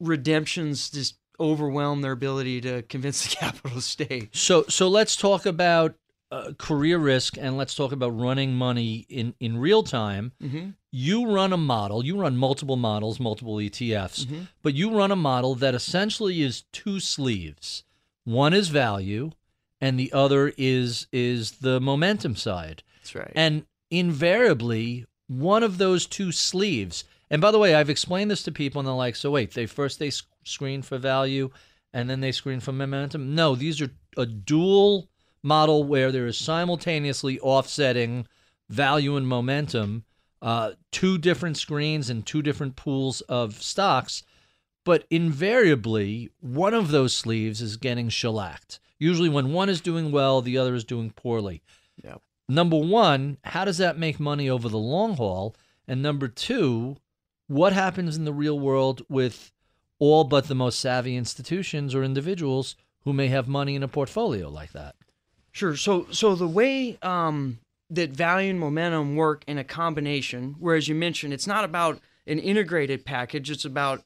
redemptions just overwhelm their ability to convince the capital to stay. So so let's talk about uh, career risk and let's talk about running money in in real time. Mm-hmm. You run a model. You run multiple models, multiple ETFs, Mhm. but you run a model that essentially is two sleeves. One is value, and the other is is the momentum side. That's right. And invariably, one of those two sleeves. And by the way, I've explained this to people, and they're like, "So wait, they first they sc- screen for value, and then they screen for momentum." No, these are a dual model where there is simultaneously offsetting value and momentum, uh, two different screens and two different pools of stocks. But invariably, one of those sleeves is getting shellacked. Usually, when one is doing well, the other is doing poorly Yep. number one, how does that make money over the long haul? And number two, what happens in the real world with all but the most savvy institutions or individuals who may have money in a portfolio like that? Sure. So so the way um, that value and momentum work in a combination, whereas you mentioned it's not about an integrated package, it's about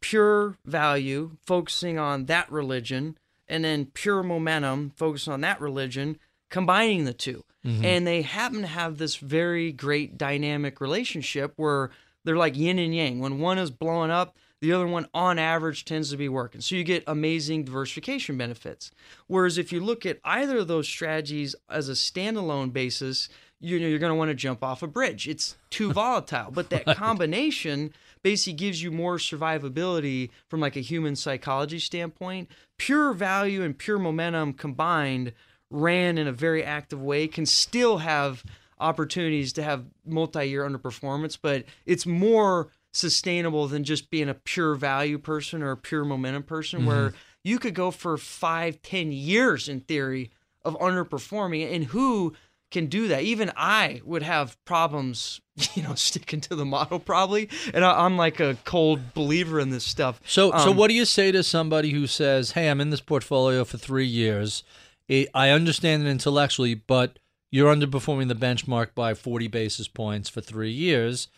pure value, focusing on that religion, and then pure momentum, focusing on that religion, combining the 2 And they happen to have this very great dynamic relationship where they're like yin and yang. When one is blowing up, the other one on average tends to be working. So you get amazing diversification benefits. Whereas if you look at either of those strategies as a standalone basis, you know you're going to want to jump off a bridge. It's too volatile. But that combination basically gives you more survivability from like a human psychology standpoint. Pure value and pure momentum combined ran in a very active way can still have opportunities to have multi-year underperformance, but it's more sustainable than just being a pure value person or a pure momentum person where you could go for five, ten years in theory of underperforming. And who can do that? Even I would have problems, you know, sticking to the model probably. And I, I'm like a cold believer in this stuff. So, so Um, what do you say to somebody who says, "Hey, I'm in this portfolio for three years. I I understand it intellectually, but you're underperforming the benchmark by 40 basis points for three years.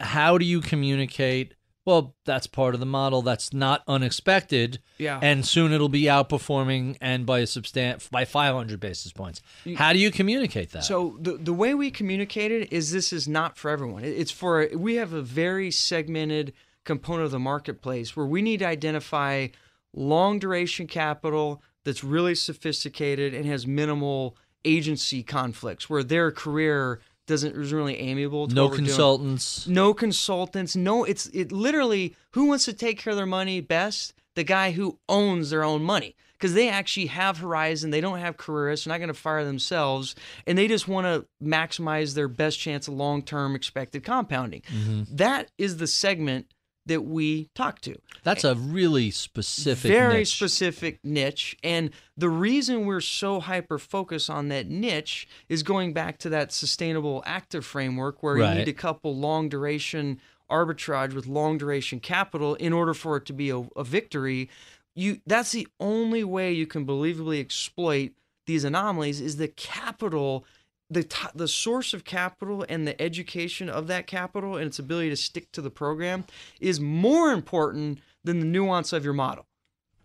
How do you communicate? Well, that's part of the model. That's not unexpected. Yeah. and soon it'll be outperforming and by a substan- by 500 basis points. How do you communicate that? So the the way we communicate it is this is not for everyone. It's for we have a very segmented component of the marketplace where we need to identify long duration capital that's really sophisticated and has minimal agency conflicts where their career doesn't is really amiable. To no we're doing. consultants. No consultants. No, it's it literally who wants to take care of their money best? The guy who owns their own money. Because they actually have horizon, they don't have careerists, they're not going to fire themselves, and they just want to maximize their best chance of long term expected compounding. Mm-hmm. That is the segment that we talk to That's a really specific very niche. specific niche and the reason we're so hyper focused on that niche is going back to that sustainable active framework where you need to couple long duration arbitrage with long duration capital in order for it to be a, a victory. You that's the only way you can believably exploit these anomalies is the capital the t- the source of capital and the education of that capital and its ability to stick to the program is more important than the nuance of your model.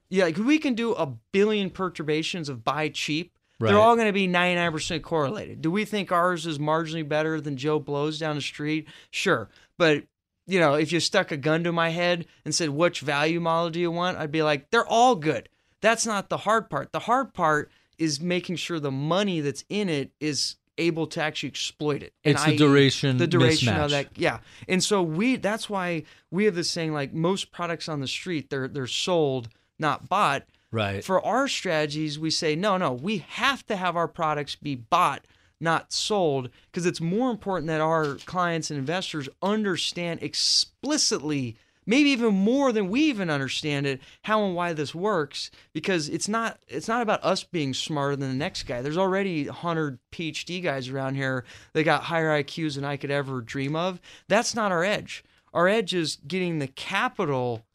Yeah, like we can do a billion perturbations of buy cheap. Right. They're all going to be 99% correlated. Do we think ours is marginally better than Joe Blow's down the street? Sure. But, you know, if you stuck a gun to my head and said, which value model do you want? I'd be like, they're all good. That's not the hard part. The hard part is making sure the money that's in it is able to actually exploit it. And It's the i.e., duration the duration mismatch. of that. Yeah, and so we that's why we have this saying like most products on the street they're they're sold not bought. Right. For our strategies, we say no, no, we have to have our products be bought, not sold, because it's more important that our clients and investors understand explicitly maybe even more than we even understand it how and why this works because it's not it's not about us being smarter than the next guy. There's already 100 phd guys around here that got higher iqs than i could ever dream of. That's not our edge. Our edge is getting the capital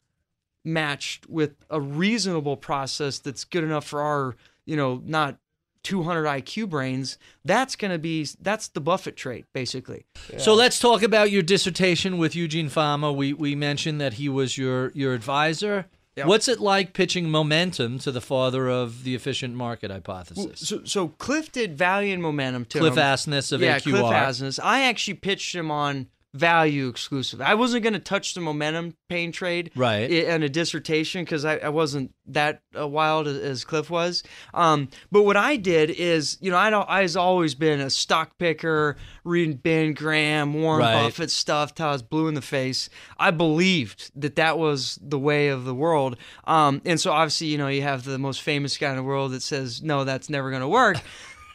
matched with a reasonable process that's good enough for our you know not 200 iq brains that's going to be that's the buffett trait basically So let's talk about your dissertation with Eugene Fama. We we mentioned that he was your your advisor. What's it like pitching momentum to the father of the efficient market hypothesis? So, so Cliff did value and momentum to Cliff him. Asness of yeah, AQR. Cliff Asness. I actually pitched him on value exclusive. I wasn't going to touch the momentum pain trade Right. in a dissertation because I, I wasn't that uh, wild as, as Cliff was. Um, but what I did is, you know, I don't, I've always been a stock picker, reading Ben Graham, Warren Right. Buffett stuff till I was blue in the face. I believed that that was the way of the world. Um, and so obviously, you know, you have the most famous guy in the world that says, no, that's never going to work.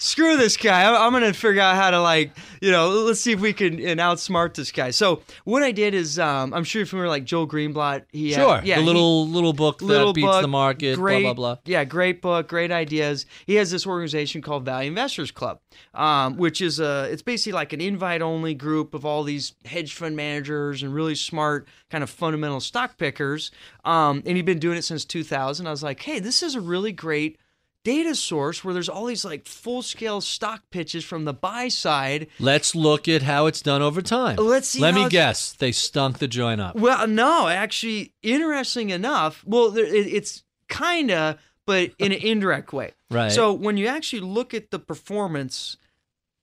Screw this guy. I- I'm going to figure out how to like, you know, let's see if we can and outsmart this guy. So what I did is, um, I'm sure you're familiar like Joel Greenblatt. He, uh, Sure. yeah, the he- little little book that little beats book, the market. Great, blah blah blah. Yeah, great book, great ideas. He has this organization called Value Investors Club, um, which is a it's basically like an invite only group of all these hedge fund managers and really smart kind of fundamental stock pickers. Um, and he'd been doing it since 2000. I was like, hey, this is a really great data source where there's all these like full scale stock pitches from the buy side Let's look at how it's done over time. Let's see Let me it's- guess. They stunk the joint up. Well, no, actually, interesting enough. Well, it's kinda, but in an indirect way. Right. So when you actually look at the performance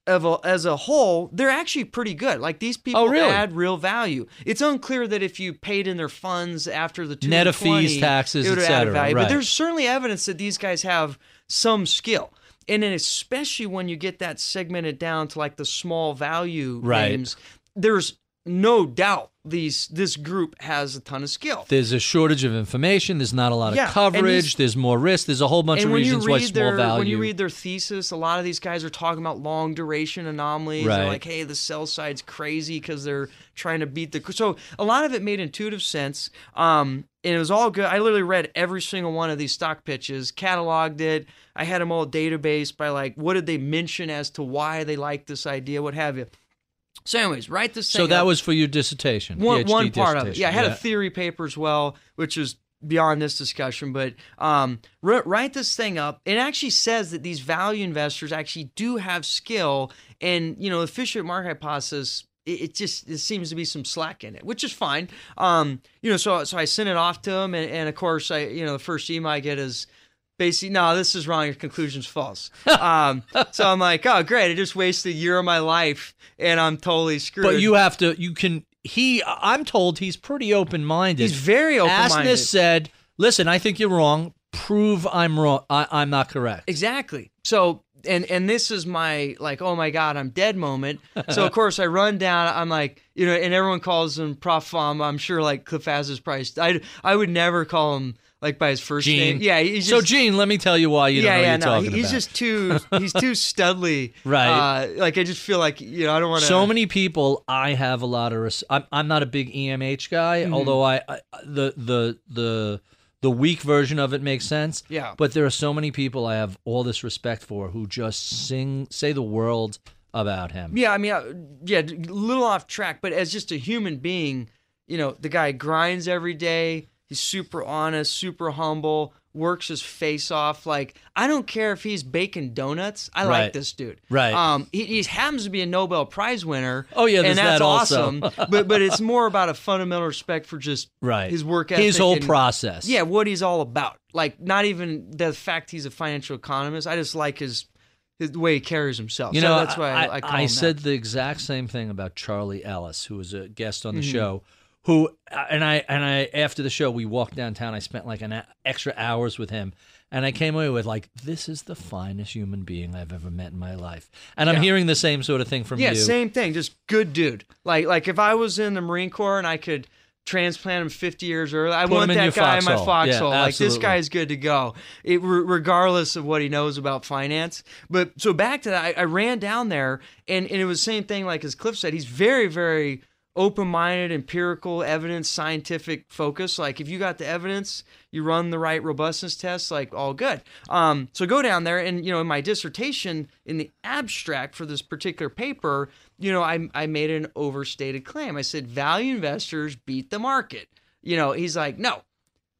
of a, as a whole, they're actually pretty good. Like these oh, people Oh, really? add real value. It's unclear that if you paid in their funds after the Net of fees, taxes, it would have added value. right. But there's certainly evidence that these guys have some skill. And then especially when you get that segmented down to like the small value Right. names, there's no doubt these this group has a ton of skill. There's a shortage of information. There's not a lot of Yeah, and coverage. There's more risk. There's a whole bunch of reasons why small their value. when you read their thesis, a lot of these guys are talking about long duration anomalies. Right. They're like, hey, the sell side's crazy because they're trying to beat the. So a lot of it made intuitive sense. Um, and it was all good. I literally read every single one of these stock pitches, cataloged it. I had them all database by like what did they mention as to why they like this idea, what have you. So, anyways, write this. so that up. was for your dissertation. one, one part of it. Yeah, I had a theory paper as well, which is beyond this discussion. But um, wr- write this thing up. It actually says that these value investors actually do have skill, and you know, the efficient market hypothesis. It, it just it seems to be some slack in it, which is fine. Um, you know, so so I sent it off to him, and, and of course, I you know the first email I get is basically no this is wrong your conclusion's false um, so i'm like oh great i just wasted a year of my life and i'm totally screwed But you have to. You can. He. I'm told he's pretty open minded. He's very open-minded. Asness said, "Listen, I think you're wrong. Prove I'm wrong. I, I'm not correct." Exactly. So and and this is my like oh my god I'm dead moment. So of course I run down. I'm like you know, and everyone calls him Prof. Fama. I'm sure like Cliff his price. I I would never call him like by his first Gene. name. Yeah. He's so, just, Gene, let me tell you why you yeah, don't know yeah, no, talking he's about. just too he's too studly, Right. Uh, like I just feel like you know I don't want to. so many people I have a lot of res- I'm, I'm not a big EMH guy Mm-hmm. although I, I the the the the weak version of it makes sense Yeah. but there are so many people I have all this respect for who just sing say the world about him Yeah, I mean, uh, yeah, a little off track, but as just a human being, you know, the guy grinds every day. He's super honest, super humble, works his face off. Like I don't care if he's baking donuts. I Right. like this dude. Right. Um, he, he happens to be a Nobel Prize winner. Oh, yeah, and that's that awesome. but but it's more about a fundamental respect for just Right. his work ethic. His whole and- process. Yeah, what he's all about. Like not even the fact he's a financial economist. I just like his. His, the way he carries himself. You So know, that's why I, I, call him said that. the exact same thing about Charlie Ellis, who was a guest on the Mm-hmm. show. Who uh, and I and I after the show we walked downtown. I spent like an a- extra hours with him, and I came away with like this is the finest human being I've ever met in my life. And I'm Yeah. hearing the same sort of thing from Yeah, you. same thing. Just good dude. Like like if I was in the Marine Corps and I could transplant him 50 years early, I Put want that guy in my foxhole. Yeah, like this guy's good to go, it, re- regardless of what he knows about finance. But so back to that, I, I ran down there and, and it was the same thing. Like as Cliff said, he's very very open-minded, empirical, evidence, scientific focus. Like if you got the evidence, you run the right robustness tests, like all good. Um, so go down there, and you know, in my dissertation, in the abstract for this particular paper, you know, I I made an overstated claim. I said value investors beat the market. You know, he's like, no,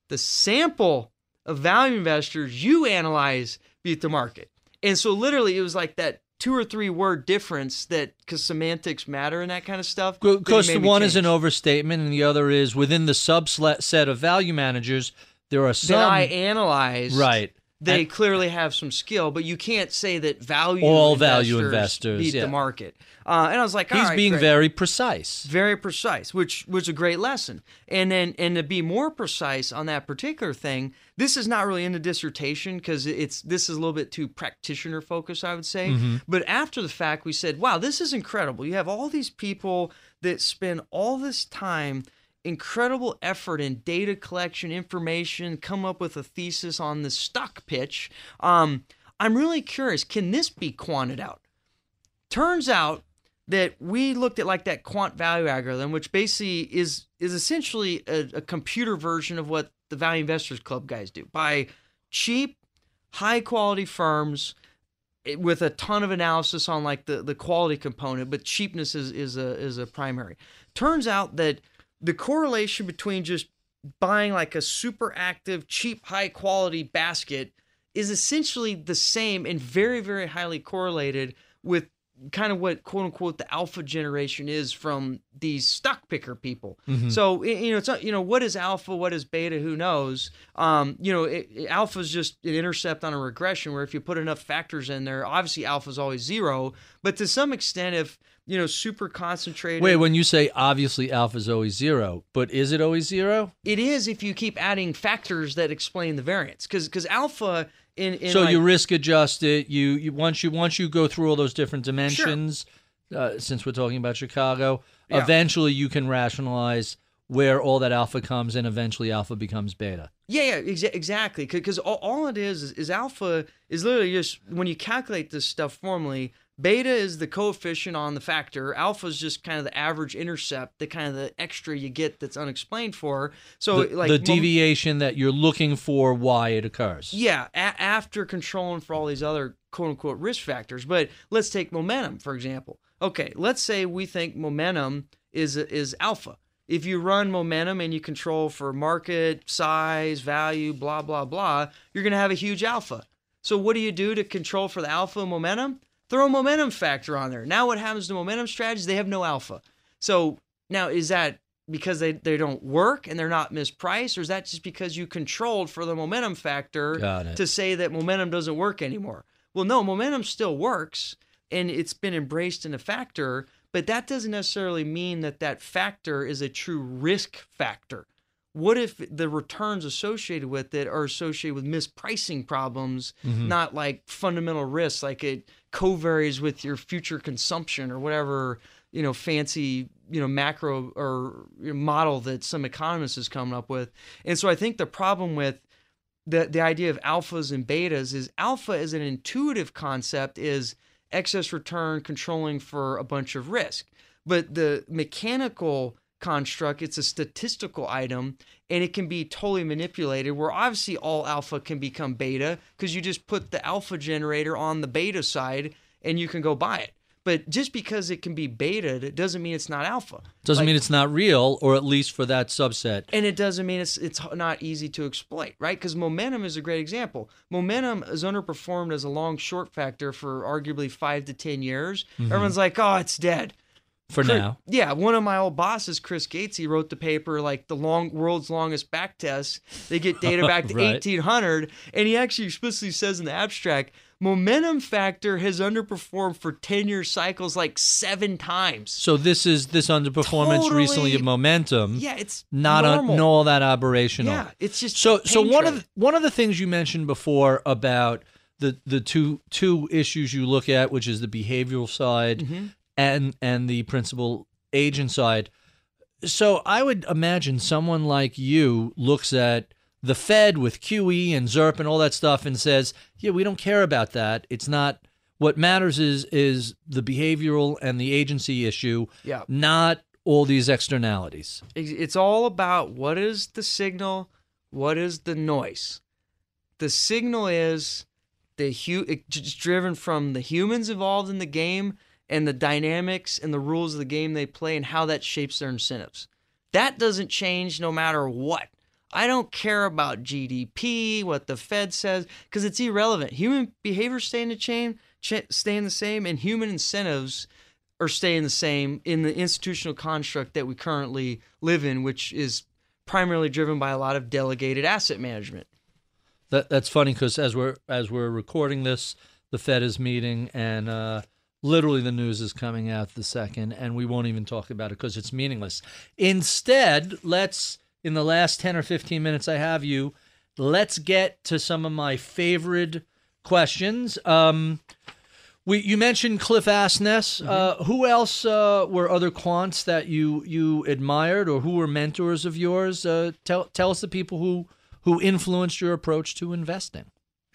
the sample of value investors you analyze beat the market. And so literally, it was like that two or three word difference that because semantics matter and that kind of stuff. Because one is an overstatement, and the other is within the subset set of value managers. There are some that I analyze. right. They And- clearly have some skill, but you can't say that value All value investors, beat yeah. the market. Uh, and I was like, all He's right, being great. very precise. very precise, which was a great lesson. And then, and to be more precise on that particular thing, this is not really in the dissertation because it's this is a little bit too practitioner focused, I would say. But after the fact, we said, wow, this is incredible. You have all these people that spend all this time. Incredible effort in data collection, information, come up with a thesis on the stock pitch. Um, I'm really curious. Can this be quanted out? turns out that we looked at like that quant value algorithm, which basically is is essentially a, a computer version of what the Value Investors Club guys do by cheap, high quality firms eh, with a ton of analysis on like the, the quality component, but cheapness is, is a is a primary. Turns out that the correlation between just buying like a super active, cheap, high quality basket is essentially the same and very, very highly correlated with kind of what quote unquote the alpha generation is from these stock picker people. So you know, it's not, you know what is alpha, what is beta, who knows? Um, you know, alpha is just an intercept on a regression where if you put enough factors in there, obviously alpha is always zero. But to some extent, if you know super concentrated, Wait, when you say obviously alpha is always zero, but is it always zero? it is if you keep adding factors that explain the variance, because because alpha in, in so like- you risk adjust it. You, you once you once you go through all those different dimensions. Uh, since we're talking about Chicago, Yeah. eventually you can rationalize where all that alpha comes, and eventually alpha becomes beta. Yeah, yeah, exa- exactly. Because all, all it is, is is alpha is literally just when you calculate this stuff formally. Beta is the coefficient on the factor. Alpha is just kind of the average intercept, the kind of the extra you get that's unexplained for. So the, like the mom- deviation that you're looking for, why it occurs. Yeah, a- after controlling for all these other quote unquote risk factors. But let's take momentum, for example. Okay, let's say we think momentum is is alpha. If you run momentum and you control for market, size, value, blah, blah, blah, you're going to have a huge alpha. So, what do you do to control for the alpha momentum? Throw a momentum factor on there. Now, what happens to momentum strategies? They have no alpha. So, now is that because they, they don't work and they're not mispriced, or is that just because you controlled for the momentum factor to say that momentum doesn't work anymore? Well, no, momentum still works and it's been embraced in a factor, but that doesn't necessarily mean that that factor is a true risk factor. What if the returns associated with it are associated with mispricing problems, mm-hmm. not like fundamental risks, like it co-varies with your future consumption or whatever you know fancy you know macro or you know, model that some economist is coming up with? And so I think the problem with the the idea of alphas and betas is alpha is an intuitive concept is excess return controlling for a bunch of risk. But the mechanical construct, it's a statistical item and it can be totally manipulated where obviously all alpha can become beta because you just put the alpha generator on the beta side and you can go buy it. But just because it can be beta, it doesn't mean it's not alpha. Doesn't Like- mean it's not real, or at least for that subset. and it doesn't mean it's it's not easy to exploit, right? Because momentum is a great example. Momentum is underperformed as a long short factor for arguably five to ten years. Mm-hmm. Everyone's like, "Oh, it's dead." For Chris- now, Yeah, one of my old bosses, Chris Geczy, he wrote the paper like the long world's longest back test. They get data back to Right. 1800, and he actually explicitly says in the abstract, momentum factor has underperformed for 10 year cycles like seven times. so this is this underperformance recently of momentum. Yeah, it's not normal. no all that aberrational. Yeah, it's just so so one of the, one of the things you mentioned before about the the two two issues you look at, which is the behavioral side Mm-hmm. And and the principal agent side. So I would imagine someone like you looks at the Fed with QE and ZIRP and all that stuff and says, "Yeah, we don't care about that. It's not what matters is is the behavioral and the agency issue, Yeah. not all these externalities." It's all about what is the signal, what is the noise. The signal is the hu- it's driven from the humans involved in the game and the dynamics and the rules of the game they play and how that shapes their incentives. That doesn't change no matter what. I don't care about GDP, what the Fed says, because it's irrelevant. Human behavior staying the chain, ch- staying the same, and human incentives are staying the same in the institutional construct that we currently live in, which is primarily driven by a lot of delegated asset management. That that's funny because as we're as we're recording this, the Fed is meeting, and uh, literally the news is coming out the second, and we won't even talk about it because it's meaningless. Instead, let's in the last ten or fifteen minutes I have you, let's get to some of my favorite questions. Um, we you mentioned Cliff Asness. Uh, who else uh, were other quants that you you admired, or who were mentors of yours? Uh, tell tell us the people who who influenced your approach to investing.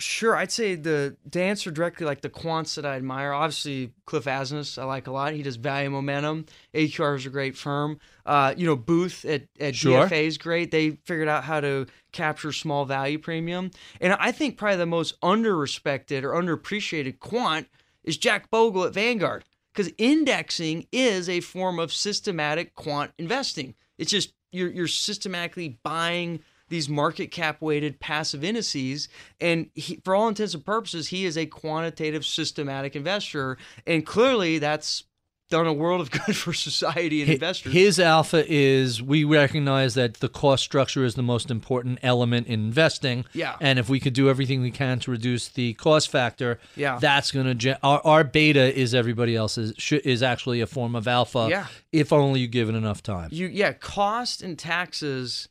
Sure, I'd say the to answer directly, like the quants that I admire. Obviously, Cliff Asness, I like a lot. He does value momentum. AQR is a great firm. Uh, you know, Booth at, at Sure. DFA is great. They figured out how to capture small value premium. And I think probably the most underrespected or underappreciated quant is Jack Bogle at Vanguard because indexing is a form of systematic quant investing. It's just you're you're systematically buying these market cap weighted passive indices and he, for all intents and purposes he is a quantitative systematic investor and clearly that's done a world of good for society and Hi- investors His alpha is we recognize that the cost structure is the most important element in investing. Yeah. And if we could do everything we can to reduce the cost factor, Yeah. that's going to our, our beta is everybody else's sh- is actually a form of alpha. Yeah. If only you give it enough time. you yeah cost and taxes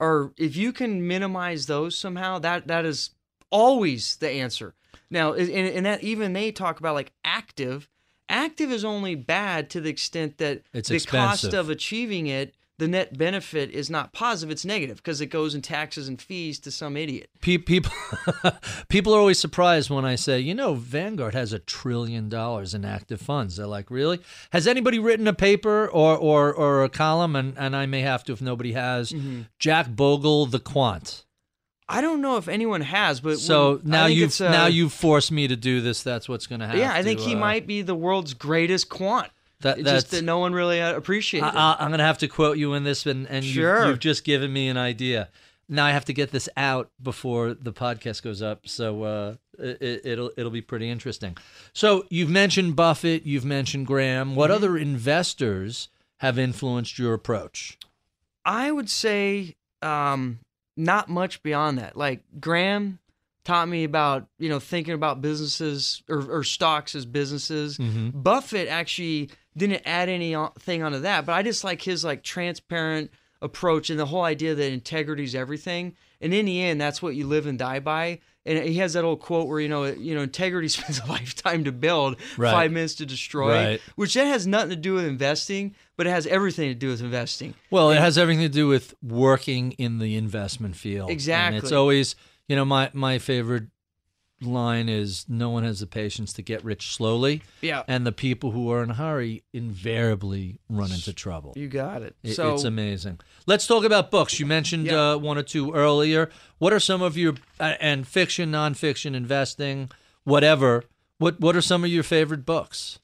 are if you can minimize those somehow that that is always the answer. Now and, and that even they talk about like active. Active is only bad to the extent that It's the cost of achieving it the net benefit is not positive it's negative because it goes in taxes and fees to some idiot People, people are always surprised when I say, you know, Vanguard has a trillion dollars in active funds. They're like, really? Has anybody written a paper or or, or a column? And, and I may have to if nobody has. Mm-hmm. Jack Bogle, the quant. i don't know if anyone has but So when- now you've uh, now you've forced me to do this. That's what's going to happen. yeah i think he might be the world's greatest quant That- It's just that no one really uh, appreciated. I, I, I'm going to have to quote you in this, and, and Sure. you've, you've just given me an idea. Now I have to get this out before the podcast goes up, so uh, it, it'll it'll be pretty interesting. So you've mentioned Buffett, you've mentioned Graham. What Mm-hmm. other investors have influenced your approach? I would say um, not much beyond that. Like Graham taught me about you know thinking about businesses or, or stocks as businesses. Buffett actually didn't add anything onto that, but I just like his like transparent approach and the whole idea that integrity is everything. And in the end, that's what you live and die by. And he has that old quote where you know you know integrity spends a lifetime to build, Right. five minutes to destroy, Right. which that has nothing to do with investing, but it has everything to do with investing. Well, it has everything to do with working in the investment field. And it's always, you know, my my favorite line is no one has the patience to get rich slowly. Yeah. And the people who are in a hurry invariably run into trouble. You got it. It- so it's amazing. Let's talk about books. You mentioned Yeah. uh, one or two earlier. What are some of your uh, and fiction, nonfiction, investing, whatever? What What are some of your favorite books?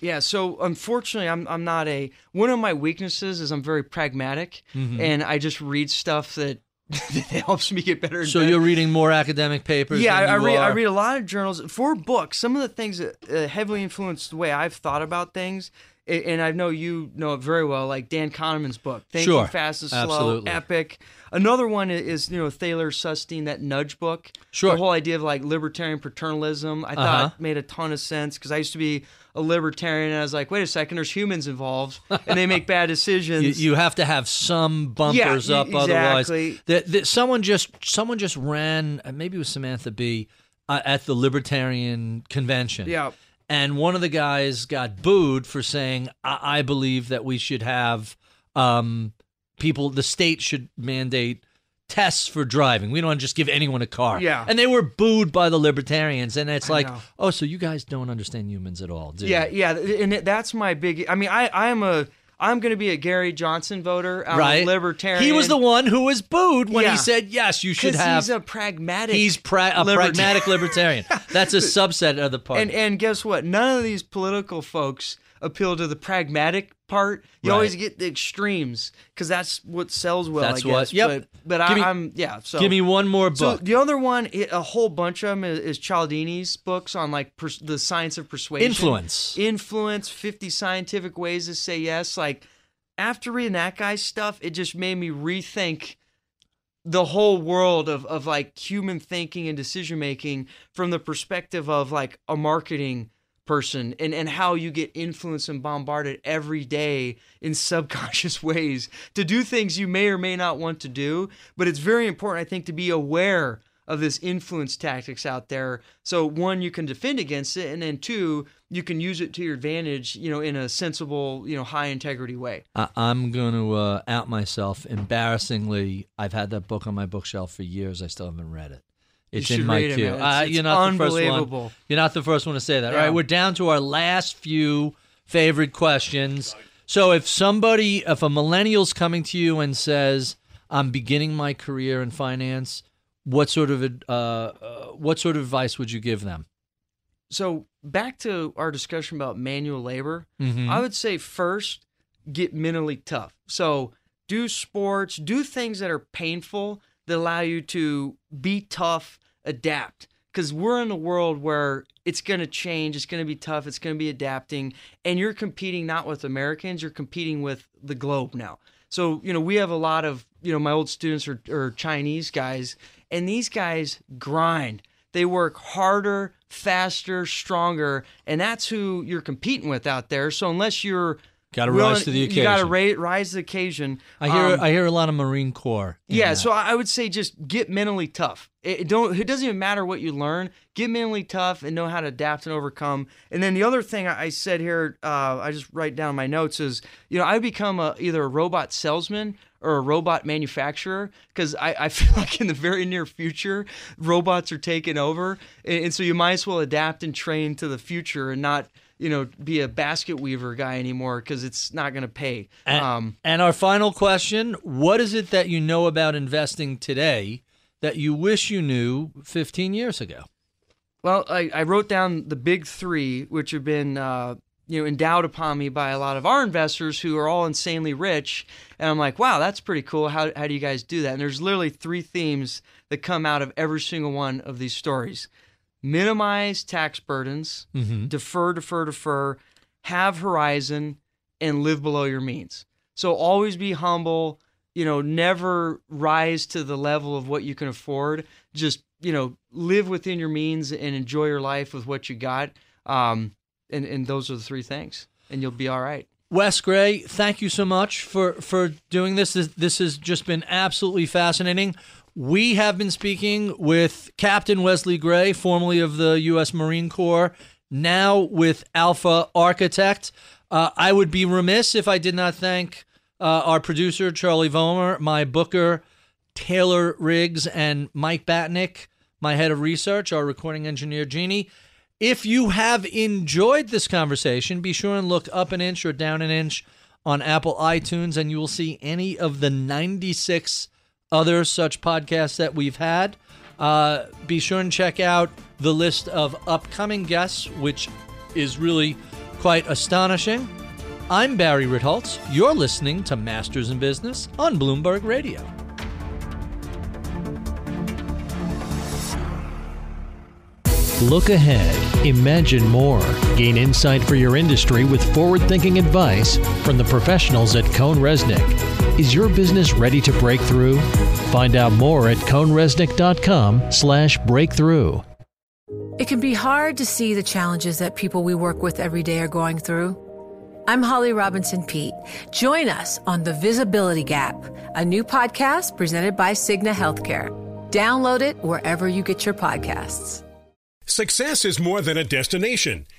Yeah, so unfortunately, I'm I'm not a. One of my weaknesses is I'm very pragmatic, Mm-hmm. and I just read stuff that that helps me get better. So better. you're reading more academic papers. Yeah, I, I read. I read a lot of journals for books. Some of the things that uh, heavily influenced the way I've thought about things, and I know you know it very well. Like Dan Kahneman's book, Thinking Sure, Fast and Slow, absolutely. epic. Another one is you know Thaler Sunstein, that Nudge book. Sure. The whole idea of like libertarian paternalism, I Uh-huh. thought made a ton of sense because I used to be a libertarian, and I was like, wait a second, there's humans involved, and they make bad decisions. You, you have to have some bumpers Yeah, up, e- otherwise. That, that someone just someone just ran. uh, Maybe it was Samantha Bee uh, at the Libertarian convention. Yeah. And one of the guys got booed for saying, "I, I believe that we should have um, people. The state should mandate." Tests for driving. We don't just give anyone a car. Yeah. And they were booed by the libertarians. And it's I like, know. oh, so you guys don't understand humans at all, do you? Yeah, yeah, and that's my big. I mean, I I am a I'm going to be a Gary Johnson voter. I'm right? a libertarian. He was the one who was booed when Yeah. he said, "Yes, you should have." He's a pragmatic. He's pra- a libertarian. pragmatic libertarian. That's a subset of the party. And and guess what? None of these political folks appeal to the pragmatic part. You Right. always get the extremes because that's what sells well. That's I what- guess. yep. But, but I, me- I'm yeah. So Give me one more So book. the other one, a whole bunch of them is, is Cialdini's books on like pers- the science of persuasion, Influence. influence, fifty scientific ways to say yes. Like after reading that guy's stuff, it just made me rethink the whole world of of like human thinking and decision making from the perspective of like a marketing person and and how you get influenced and bombarded every day in subconscious ways to do things you may or may not want to do but it's very important i think to be aware of this influence tactics out there so one you can defend against it and then two you can use it to your advantage you know in a sensible you know high integrity way I- I'm going to uh, out myself. Embarrassingly, I've had that book on my bookshelf for years. I still haven't read it. It's in my it, queue. It's- Uh, you're not the first one. You're not the first one to say that. All Yeah. right, we're down to our last few favorite questions. So if somebody, if a millennial's coming to you and says, "I'm beginning my career in finance," what sort of uh, uh, what sort of advice would you give them? so back to our discussion about manual labor Mhm. i would say first get mentally tough so do sports do things that are painful that allow you to be tough adapt. Because we're in a world where it's going to change it's going to be tough it's going to be adapting and you're competing not with americans you're competing with the globe now. So you know we have a lot of you know my old students are, are chinese guys and these guys grind. They work harder, faster, stronger, and that's who you're competing with out there. So unless you're Gotta rise to the occasion. You got to ra- rise to the occasion. I hear Um, I hear a lot of Marine Corps. yeah, that. so I would say just get mentally tough. It don't. It doesn't even matter what you learn. Get mentally tough and know how to adapt and overcome. And then the other thing I I said here, uh, I just write down my notes is, you know, I become a, either a robot salesman or a robot manufacturer because I, I feel like in the very near future robots are taking over, and, and so you might as well adapt and train to the future and not. You know, be a basket weaver guy anymore because it's not going to pay. And, um, and our final question What is it that you know about investing today that you wish you knew 15 years ago? Well, I, I wrote down the big three, which have been uh, you know endowed upon me by a lot of our investors who are all insanely rich, and I'm like, wow, that's pretty cool. How how do you guys do that? And there's literally three themes that come out of every single one of these stories: minimize tax burdens, defer, defer, defer, have horizon, and live below your means. So always be humble. You know, never rise to the level of what you can afford. Just you know, live within your means and enjoy your life with what you got. Um, and and those are the three things, and you'll be all right. Wes Gray, thank you so much for, for doing this. this. This has just been absolutely fascinating. We have been speaking with Captain Wesley Gray, formerly of the U.S. Marine Corps, now with Alpha Architect. Uh, I would be remiss if I did not thank uh, our producer, Charlie Vollmer, my booker, Taylor Riggs, and Mike Batnick, my head of research, our recording engineer, Jeannie. If you have enjoyed this conversation, be sure and look up an inch or down an inch on Apple iTunes, and you will see any of the 96 other such podcasts that we've had. Uh, be sure and check out the list of upcoming guests, which is really Quite astonishing. I'm Barry Ritholtz. You're listening to Masters in Business on Bloomberg Radio. Look ahead, imagine more, gain insight for your industry with forward thinking advice from the professionals at Cone CohnReznick. Is your business ready to break through? Find out more at cohnreznick.com slash breakthrough. It can be hard to see the challenges that people we work with every day are going through. I'm Holly Robinson Peete. Join us on The Visibility Gap, a new podcast presented by Cigna Healthcare. Download it wherever you get your podcasts. Success is more than a destination.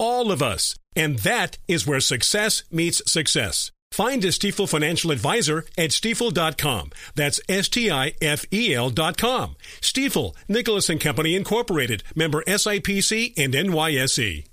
all of us. And that is where success meets success. Find a Stifel financial advisor at stifel.com. That's S-T-I-F-E-L dot com. Stifel, Nicholas and Company Incorporated, member SIPC and NYSE.